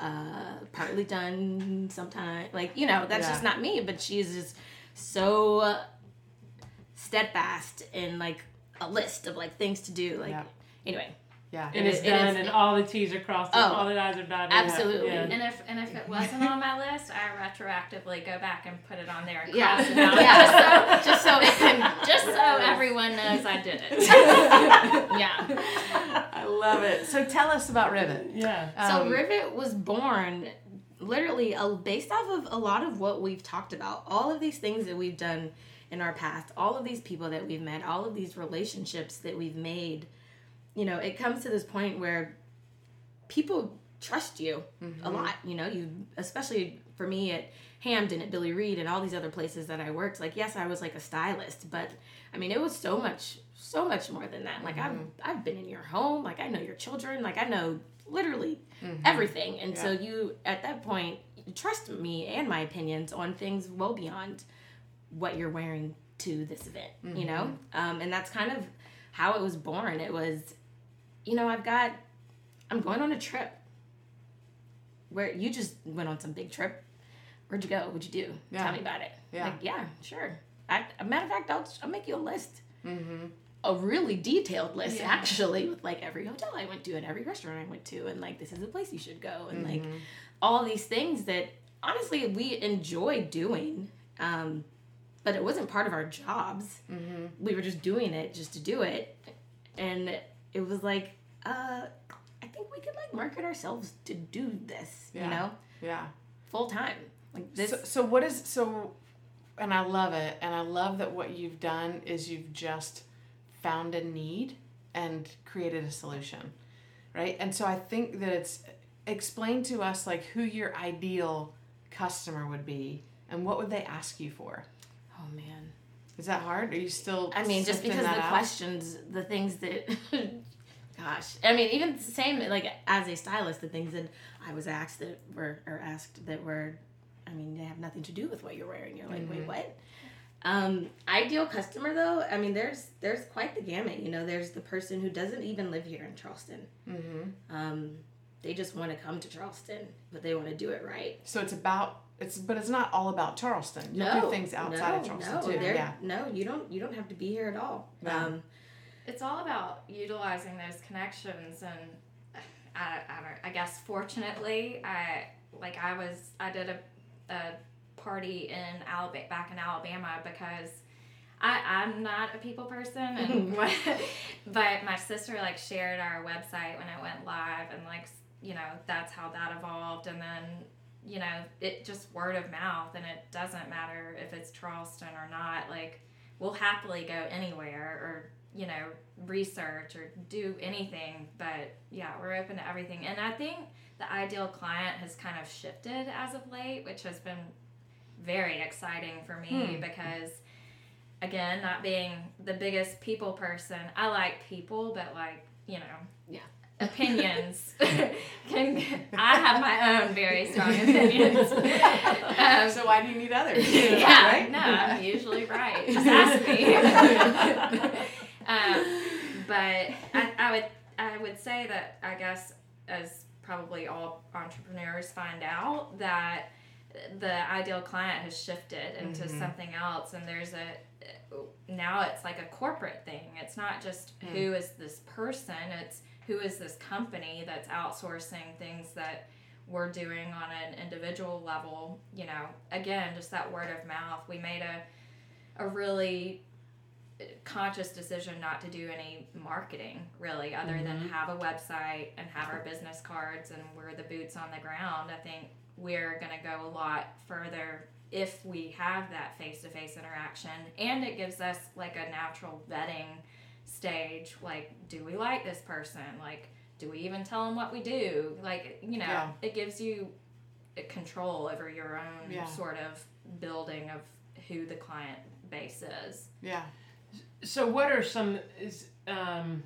Uh, partly done sometime. Like you know, that's Yeah. just not me. But she's just so steadfast in like a list of like things to do. Like Yeah. anyway, Yeah. And it's It- it done, is- and all the T's are crossed, and Oh, all the I's are dotted. absolutely. Yeah. And if and if it wasn't on my list, I retroactively go back and put it on there and Yeah. cross it out. Yeah. <laughs> Just so it can. Just so <laughs> everyone knows I did it. <laughs> yeah. I love it. So tell us about Rivet. Yeah. So Um, Rivet was born literally uh, based off of a lot of what we've talked about. All of these things that we've done in our past, all of these people that we've met, all of these relationships that we've made. You know, it comes to this point where people trust you a mm-hmm. lot. You know, you especially for me at Hampden at Billy Reid and all these other places that I worked. Like, yes, I was like a stylist, but I mean, it was so much, so much more than that. Like, I've mm-hmm. I've been in your home. Like, I know your children. Like, I know literally mm-hmm. everything. And so you, at that point, trust me and my opinions on things well beyond what you're wearing to this event. You know, um, and that's kind of how it was born. It was, you know, I've got, I'm going on a trip. Where you just went on some big trip. Where'd you go? What'd you do? Yeah. Tell me about it. Yeah. Like, yeah, sure. I, a matter of fact, I'll, I'll make you a list. Mm-hmm. A really detailed list, Yeah. actually, with like every hotel I went to and every restaurant I went to, and like this is a place you should go, and like Mm-hmm. all these things that honestly we enjoy doing. Um, but it wasn't part of our jobs. Mm-hmm. We were just doing it just to do it, and it was like, uh, I think we could like market ourselves to do this, Yeah. you know, Yeah. full time. Like this. So, so what is so and I love it and I love that what you've done is you've just found a need and created a solution. Right? And so I think that it's explain to us like who your ideal customer would be and what would they ask you for? Is that hard? Are you still I mean, just because the out? questions, the things that, <laughs> gosh, I mean, even the same like as a stylist, the things that I was asked that were or asked that were, I mean, they have nothing to do with what you're wearing. You're like, wait, what? Um, ideal customer though, I mean, there's there's quite the gamut. You know, there's the person who doesn't even live here in Charleston. Mm-hmm. Um, they just want to come to Charleston, but they want to do it right. So it's about it's but it's not all about Charleston. You do things outside no, of Charleston no, too. Yeah. No, you don't. You don't have to be here at all. Yeah. Um, It's all about utilizing those connections and I, I don't I guess fortunately I like I was I did a, a party in Alabama back in Alabama because I, I'm not a people person and <laughs> but my sister like shared our website when it went live and like you know that's how that evolved and then you know it just word of mouth and it doesn't matter if it's Charleston or not like we'll happily go anywhere or you know research or do anything but yeah we're open to everything and i think the ideal client has kind of shifted as of late which has been very exciting for me hmm. because again not being the biggest people person i like people but like you know Yeah. Opinions <laughs> can i have my own very strong <laughs> opinions um, So why do you need others? <laughs> yeah, Right? no, I'm usually right. Just ask me. um, but I, I would I would say that I guess as probably all entrepreneurs find out that the ideal client has shifted into Mhm. something else, and there's a now it's like a corporate thing. It's not just who is this person; it's who is this company that's outsourcing things that we're doing on an individual level you know again just that word of mouth. We made a a really conscious decision not to do any marketing really other than mm-hmm. have a website and have our business cards and we're the boots on the ground. I think we're going to go a lot further if we have that face-to-face interaction. And it gives us like a natural vetting stage like do we like this person like do we even tell them what we do like you know Yeah. it gives you control over your own Yeah. sort of building of who the client base is Yeah. So, what are some is, um,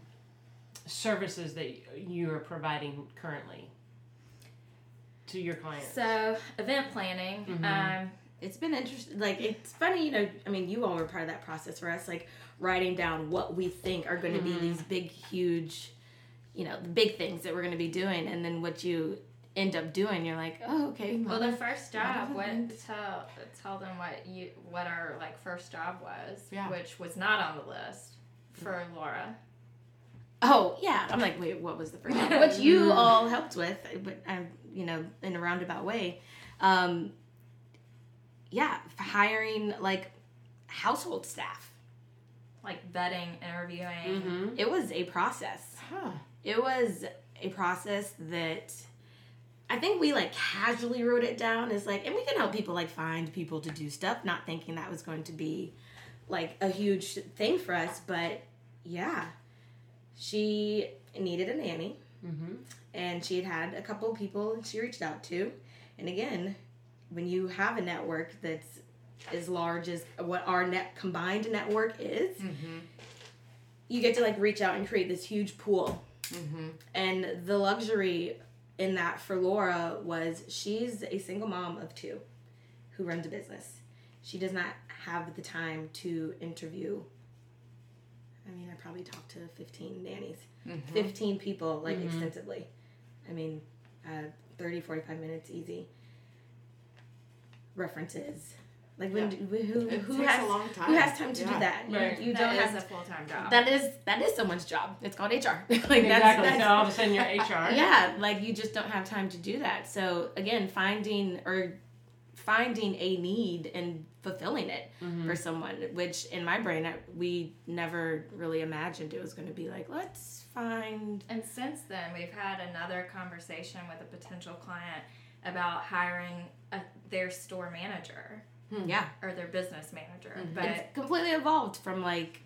services that you are providing currently to your clients? so event planning Mhm. um, it's been interesting. Like it's funny, you know. I mean, you all were part of that process for us, like writing down what we think are going to be these mm-hmm. big, huge, you know, the big things that we're going to be doing, and then what you end up doing, you're like, oh, okay. well well, the first job what tell tell them what you what our like first job was Yeah. which was not on the list for mm-hmm. laura Oh yeah, I'm like, wait, what was the first one? Which you mm-hmm. all helped with, but I'm, you know, in a roundabout way. Um, yeah, hiring like household staff. Like vetting, interviewing. Mm-hmm. It was a process. Huh. It was a process that I think we like casually wrote it down as like, and we can help people like find people to do stuff, not thinking that was going to be like a huge thing for us. But yeah, she needed a nanny Mm-hmm. and she had had a couple of people she reached out to. And again, when you have a network that's as large as what our net combined network is, mm-hmm. you get to like reach out and create this huge pool. Mm-hmm. And the luxury in that for Laura was she's a single mom of two who runs a business. She does not have the time to interview. I mean, I probably talked to 15 nannies, mm-hmm. 15 people, like extensively. I mean, uh, 30, 45 minutes easy. References. Like, when, who, It who, takes has, a long time. who has time to Yeah. do that? You- Right. You, That don't have a full time job. that is that is someone's job. It's called HR. <laughs> like that's, Exactly. that's so all of a sudden you're HR. <laughs> yeah, like you just don't have time to do that. So again, finding or finding a need and fulfilling it Mm-hmm. for someone, which in my brain I, we never really imagined it was going to be like, let's find. And since then, we've had another conversation with a potential client about hiring a, their store manager Hmm. Yeah, or their business manager. Mm-hmm. it's But completely evolved from like,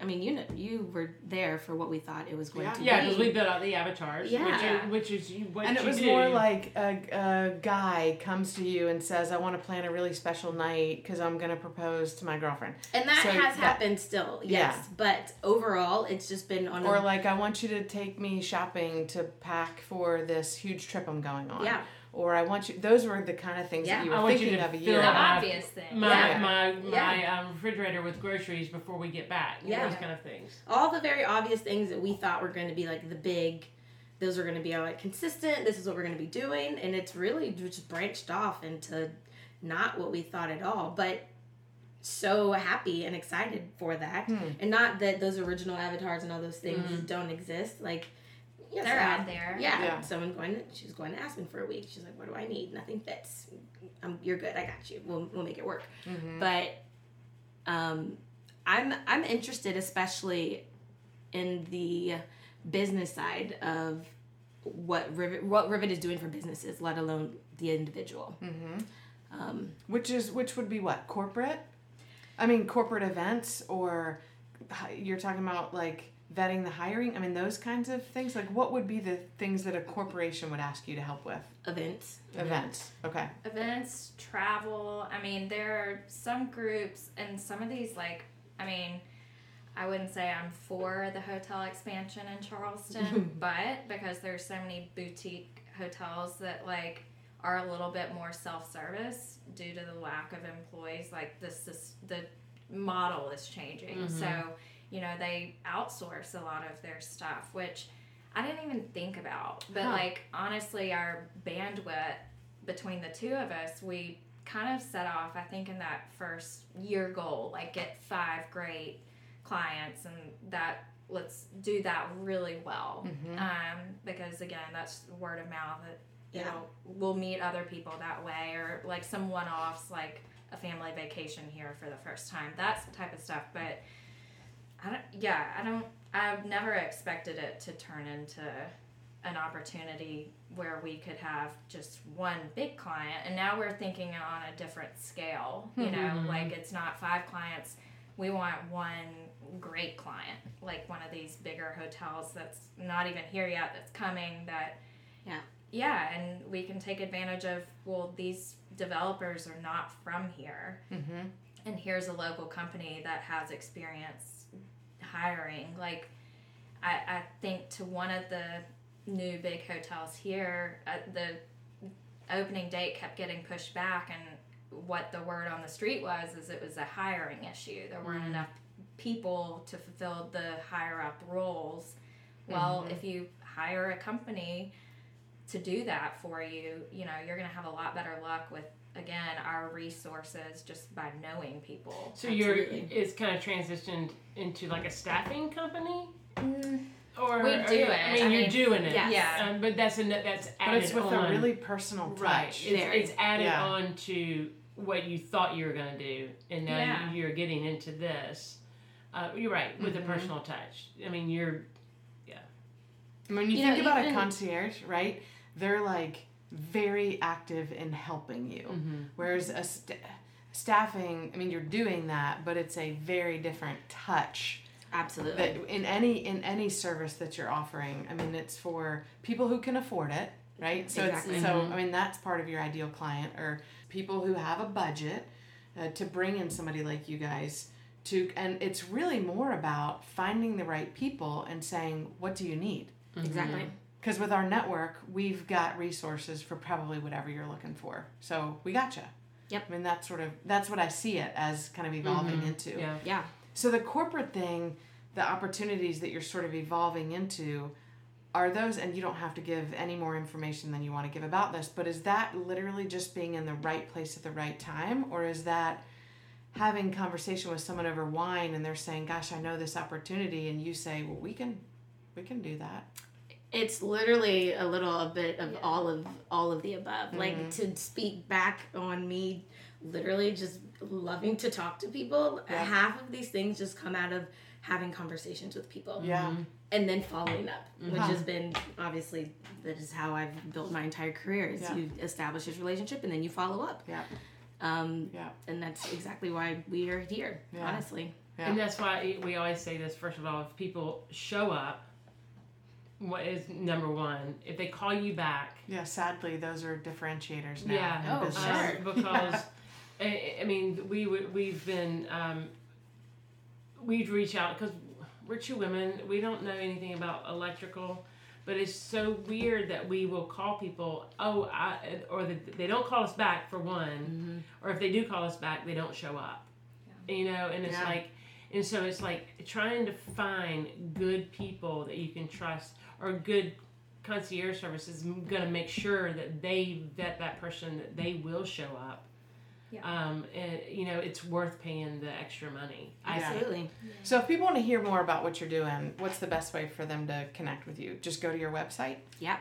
I mean, you know, you were there for what we thought it was going Yeah. to Yeah, be. Yeah, because we built out the avatars, Yeah. which, is, which is you, what And you it was do. more like a, a guy comes to you and says, I want to plan a really special night because I'm going to propose to my girlfriend. and that So has that- happened still, yes. Yeah. But overall, it's just been on Or a like, I want you to take me shopping to pack for this huge trip I'm going on. Yeah. Or I want you, those were the kind of things Yeah. that you I were want you thinking to of a year the out ago. my- obvious thing. my Yeah. my my Yeah. um, refrigerator with groceries before we get back. Yeah. those kind of things. all the very obvious things that we thought were going to be like the big those are going to be our like consistent this is what we're going to be doing and it's really just branched off into not what we thought at all but so happy and excited for that and not that those original avatars and all those things don't exist like yes, They're out there. yeah, Yeah. someone going to, she's going to Aspen for a week she's like what do I need nothing fits um, you're good I got you we'll, we'll make it work but um, I'm I'm interested, especially in the business side of what Rivet what Rivet is doing for businesses, let alone the individual. Um, Which is, which would be what? Corporate? I mean, corporate events or you're talking about like vetting the hiring? I mean, those kinds of things? Like, what would be the things that a corporation would ask you to help with? events. Events. Okay. events, travel. I mean, there are some groups and some of these, like, I mean, I wouldn't say I'm for the hotel expansion in Charleston, <laughs> but because there's so many boutique hotels that, like, are a little bit more self-service due to the lack of employees like this, this the model is changing mm-hmm. so you know they outsource a lot of their stuff which i didn't even think about but Huh. like honestly our bandwidth between the two of us we kind of set off i think in that first year goal like get five great clients and that let's do that really well um, because again that's word of mouth that you Yeah. know we'll meet other people that way or like some one-offs like a family vacation here for the first time that's the type of stuff but i don't yeah i don't i've never expected it to turn into an opportunity where we could have just one big client and now we're thinking on a different scale you know like it's not five clients we want one great client like one of these bigger hotels that's not even here yet that's coming that Yeah. yeah and we can take advantage of well these developers are not from here Mm-hmm. and here's a local company that has experience hiring. Like i, I think to one of the new big hotels here uh, the opening date kept getting pushed back and what the word on the street was is it was a hiring issue. There weren't enough people to fulfill the higher up roles. Well if you hire a company to do that for you you know you're going to have a lot better luck with again our resources just by knowing people So you're it's kind of transitioned into like a staffing company, or We or- do I it. mean, I you're mean, doing it. yeah. Yeah. Um, but that's a, that's added But it's with on. a really personal touch. right. It's, it's added Yeah. on to what you thought you were going to do, and now Yeah. you're getting into this. Uh, you're right with Mm-hmm. a personal touch. I mean, you're Mean, you, You think know, about a concierge, right? They're like very active in helping you. Mm-hmm. Whereas a st- staffing, I mean, you're doing that, but it's a very different touch Absolutely. that in any in any service that you're offering. I mean, it's for people who can afford it, right? So Exactly. it's so I mean, that's part of your ideal client or people who have a budget uh, to bring in somebody like you guys to and it's really more about finding the right people and saying, "What do you need?" Mm-hmm. exactly. Because with our network, we've got resources for probably whatever you're looking for. So we gotcha. Yep. I mean, that's sort of that's what I see it as kind of evolving mm-hmm. into. yeah. Yeah. So the corporate thing, the opportunities that you're sort of evolving into, are those, and you don't have to give any more information than you want to give about this, but is that literally just being in the right place at the right time, or is that having conversation with someone over wine and they're saying, "Gosh, I know this opportunity," and you say, "Well, we can, we can do that." It's literally a little a bit of all of all of the above. Mm-hmm. Like to speak back on me literally just loving to talk to people. Yeah. Half of these things just come out of having conversations with people. Yeah. And then following up, which Mhm. has been obviously that is how I've built my entire career is Yeah. you establish this relationship and then you follow up. Yeah. Um, Yeah. and that's exactly why we are here, Yeah. honestly. Yeah. And that's why we always say this. First of all, if people show up, what is number one? If they call you back, Yeah, sadly, those are differentiators now. Yeah. in Oh, business. sure. um, <laughs> because I, I mean we we- we've been um, we'd reach out because we're two women. We don't know anything about electrical, but it's so weird that we will call people. Oh, I, or the, they don't call us back for one, or if they do call us back, they don't show up. You know, and it's Yeah. like, and so it's like trying to find good people that you can trust or good concierge service is going to make sure that they vet that person that they will show up. Yeah. Um, and you know, it's worth paying the extra money. I Yeah. Absolutely. So if people want to hear more about what you're doing, what's the best way for them to connect with you? Just go to your website. Yeah.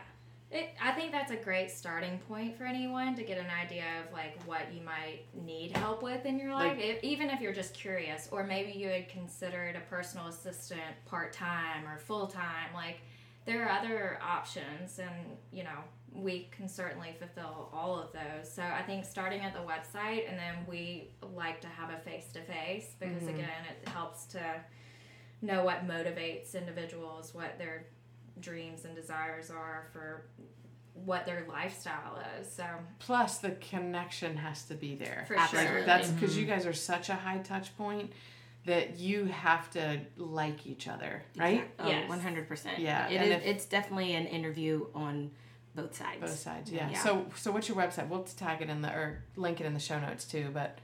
It, I think that's a great starting point for anyone to get an idea of like what you might need help with in your life, Like- if, even if you're just curious, or maybe you had considered a personal assistant part time or full time. Like there are other options, and you know we can certainly fulfill all of those. So I think starting at the website, and then we like to have a face to face because Mhm. again, it helps to know what motivates individuals, what their dreams and desires are for what their lifestyle is. So Plus, the connection has to be there. for Like, sure. that's because you guys are such a high touch point that you have to like each other, right? Oh, Yes. 100%. Yeah, It and is, if- it's definitely an interview on both sides. Both sides, yeah. Yeah. So, so what's your website? We'll tag it in the or link it in the show notes too. But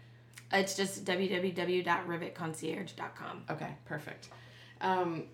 It's just www.rivetconcierge.com. Okay, perfect. Um,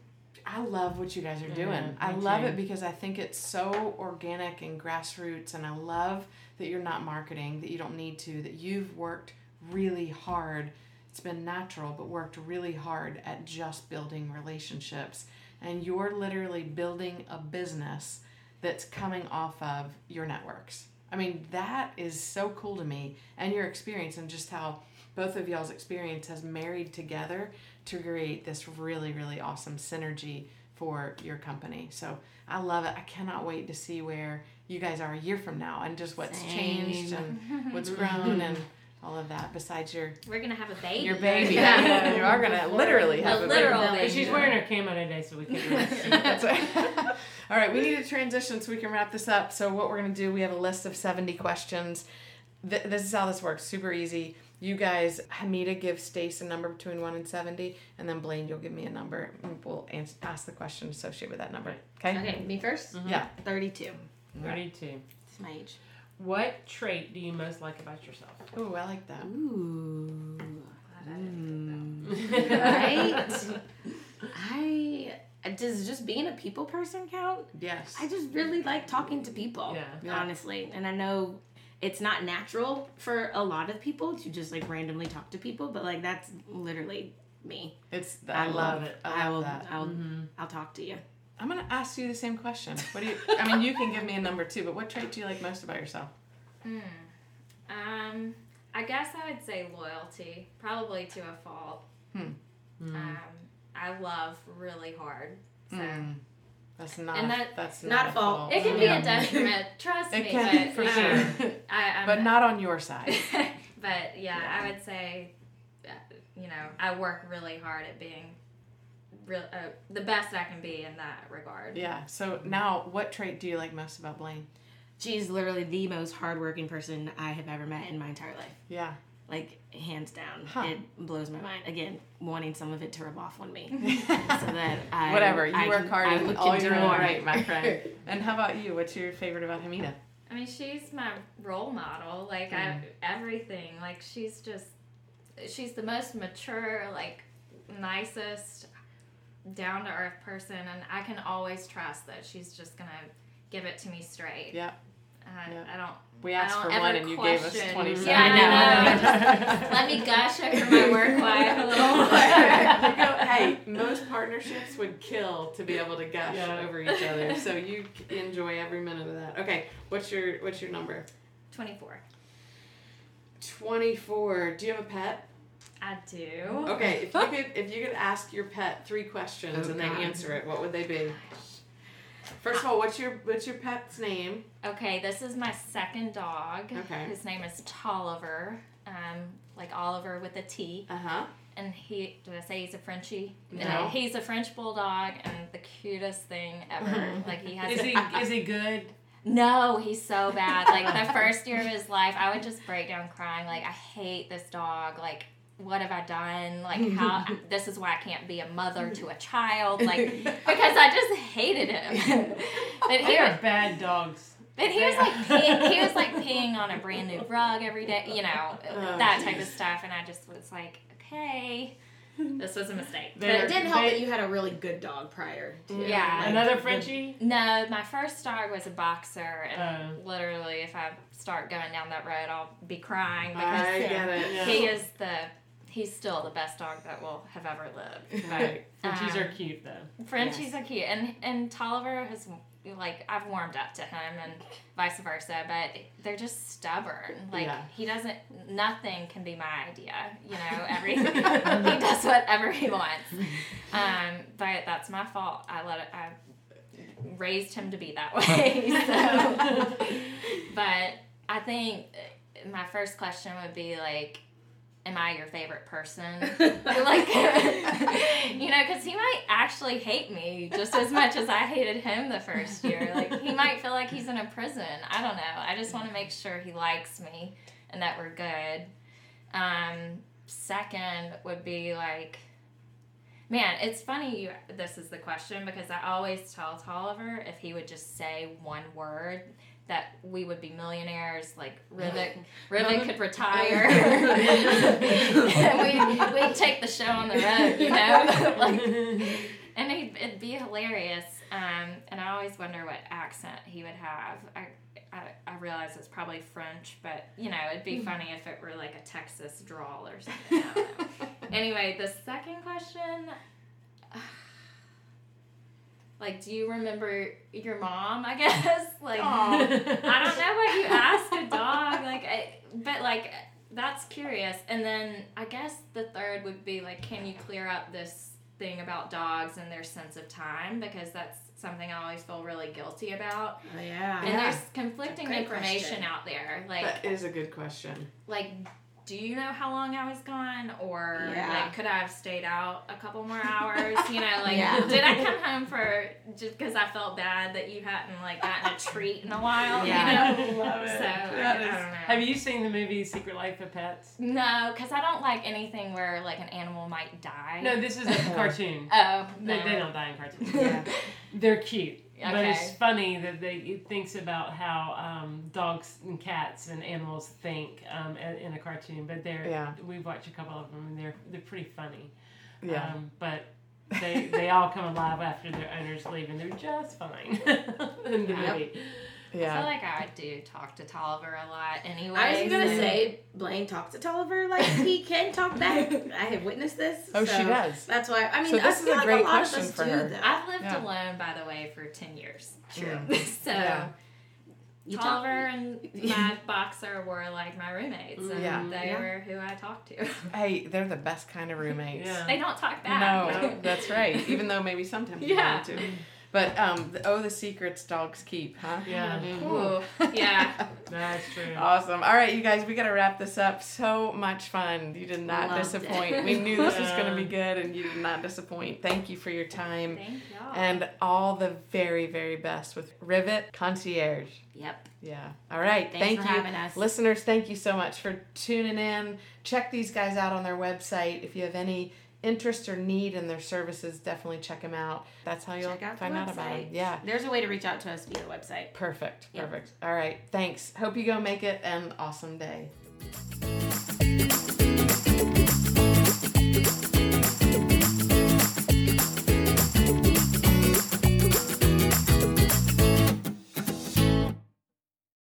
I love what you guys are doing. Yeah, I love too. it because I think it's so organic and grassroots, and I love that you're not marketing, that you don't need to, that you've worked really hard. It's been natural, but worked really hard at just building relationships. And you're literally building a business that's coming off of your networks. I mean, that is so cool to me, and your experience, and just how both of y'all's experience has married together to create this really, really awesome synergy for your company. So I love it. I cannot wait to see where you guys are a year from now and just what's changed and <laughs> what's grown and all of that. Besides your we're gonna have a baby. your baby, <laughs> Yeah, you are gonna literally have A a literal baby. baby. She's wearing her camo today, so we can't really see. <laughs> That's right. All right, we need to transition so we can wrap this up. So what we're gonna do? We have a list of seventy questions. Th- this is how this works. Super easy. You guys, Hamida give Stace a number between one and seventy, and then Blaine, you'll give me a number. And we'll ans- ask the question associated with that number. Okay. Okay, me 1st Yeah. 32. Thirty-two. It's my age. What trait do you most like about yourself? Ooh, I like that. Ooh. I didn't get Mm. <laughs> right? I does just being a people person count? Yes. I just really like talking to people. Yeah. Yeah. Honestly. And I know it's not natural for a lot of people to just like randomly talk to people, but like that's literally me. It's. I I, love love it. it. I I will that. I'll Mhm. I'll talk to you. I'm gonna ask you the same question. What do you? I mean, you can give me a number too, but what trait do you like most about yourself? Hmm. Um, I guess I would say loyalty, probably to a fault. Hmm. Um, I love really hard. So Mm. That's not. And a- that- that's not not, a a fault. fault. it can be Yeah. a detriment. <laughs> Trust It me, can, but for sure. I, I'm But not on your side. <laughs> but yeah, Yeah. I would say, uh, you know, I work really hard at being real uh, the best I can be in that regard. Yeah. So now, what trait do you like most about Blaine? She's literally the most hardworking person I have ever met in my entire life. Yeah. Like hands down, Huh. it blows my mind. Again, wanting some of it to rub off on me, <laughs> so that I Whatever. You I work can- hard I and look all into you're more. right, my friend. <laughs> and how about you? What's your favorite about Hamida? I mean, she's my role model. Like I, mm. everything. Like she's just, she's the most mature, like nicest, down to earth person, and I can always trust that she's just gonna give it to me straight. Yeah. I, Yeah. I don't. We asked for one, and you gave us question- twenty-seven. Yeah, I know. <laughs> Let me gush over my work life a little more. <laughs> You go, hey, most partnerships would kill to be able to gush Yeah. over each other. So you enjoy every minute of that. Okay, what's your what's your number? Twenty four. Twenty four. Do you have a pet? I do. Okay, if you could if you could ask your pet three questions Oh, and God. they answer it, what would they be? First of all, what's your what's your pet's name? Okay, this is my second dog. Okay. His name is Tolliver. Um, like Oliver with a T. Uh huh. And he, did I say he's a Frenchie? No. Uh, he's a French bulldog and the cutest thing ever. <laughs> like he has. Is a- he is he good? no, he's so bad. Like the first year of his life, I would just break down crying. Like I hate this dog. Like what have I done? Like <laughs> how? this is why I can't be a mother to a child. Like <laughs> because I just hated him. <laughs> but he They are bad dogs. and he was like peeing, he was like peeing on a brand new rug every day, you know, Oh, that type of stuff. And I just was like, okay, this was a mistake. But it didn't help They- that you had a really good dog prior. To Yeah. like, Another Frenchie. No, my first dog was a boxer, and Oh. literally, if I start going down that road, I'll be crying because I get it. Yeah. he is the he's still the best dog that will have ever lived. <laughs> Right. Frenchies Um, are cute though. Frenchies are cute, and and Tolliver has like I've warmed up to him, and vice versa. But they're just stubborn. Like Yeah. he doesn't. Nothing can be my idea. You know, <laughs> every he does whatever he wants. Um, but that's my fault. I let it. I raised him to be that way. <laughs> So, but I think my first question would be like. Am I your favorite person? <laughs> like <laughs> you know because he might actually hate me just as much as i hated him the first year. Like he <laughs> might feel like he's in a prison. I don't know. I just want to make sure he likes me and that we're good. Um second would be like man it's funny you this is the question because i always tell tolliver if he would just say one word that we would be millionaires like Rivik <laughs> Rivik could retire. <laughs> And we we'd take the show on the road you know? <laughs> Like and he'd, it'd be hilarious um, and I always wonder what accent he would have. I, I, I realize it's probably French but you know it'd be funny if it were like a Texas drawl or something I don't know. anyway the second question <sighs> <sighs> <sighs> like do you remember your mom I guess <laughs> like I don't know what you ask a dog, like, I, but like that's curious. And then I guess the third would be like, can you clear up this thing about dogs and their sense of time because that's something I always feel really guilty about. Oh, yeah. And Yeah. there's conflicting information question. out there, like That is a good question. like. Do you know how long I was gone, or Yeah. like could I have stayed out a couple more hours? You know, like Yeah. <laughs> did I come home for just because I felt bad that you hadn't like gotten a treat in a while? Yeah. You know, <laughs> Love it. So, That I is- don't know. Have you seen the movie Secret Life of Pets? No, because I don't like anything where like an animal might die. No, this is a <laughs> cartoon. Oh, They, they don't die in cartoons. Yeah. They're cute. But it's funny that they it thinks about how um, dogs and cats and animals think um, in, a cartoon. But they're Yeah. we've watched a couple of them and they're they're pretty funny. Yeah. Um, but they they all come alive after their owners leave and they're just fine <laughs> in the Yep. Movie. I feel like I do talk to Tolliver a lot anyway. I was gonna so- say Blaine talks to Tolliver like he <laughs> can talk back. <laughs> I have witnessed this. Oh, she so does. That's why I mean. So this I is feel a like great a lot question of us for do, her. Though. I've lived Yeah. alone, by the way, for 10 years. True. <laughs> so Yeah. You talk- Tolliver and my boxer were like my roommates, and Yeah. they Yeah. were who I talked to. Hey, they're the best kind of roommates. Yeah. they don't talk back. No, that's right. Even though maybe sometimes you Yeah. want to. But um, the, oh, the secrets dogs keep, huh? Yeah. Ooh, <laughs> yeah. That's true. Awesome. All right, you guys, we got to wrap this up. So much fun. You did not Loved disappoint. it. We knew this was going to be good, and you did not disappoint. Thank you for your time. Thank y'all. And all the very, very best with Rivet Concierge. Yep. Yeah. All right. Thanks thank for you. having us. Listeners, thank you so much for tuning in. Check these guys out on their website. If you have any interest or need in their services, definitely check them out. That's how you'll out find out about them. Yeah. There's a way to reach out to us via the website. Perfect. Yep. Perfect. All right. Thanks. Hope you go make it an awesome day.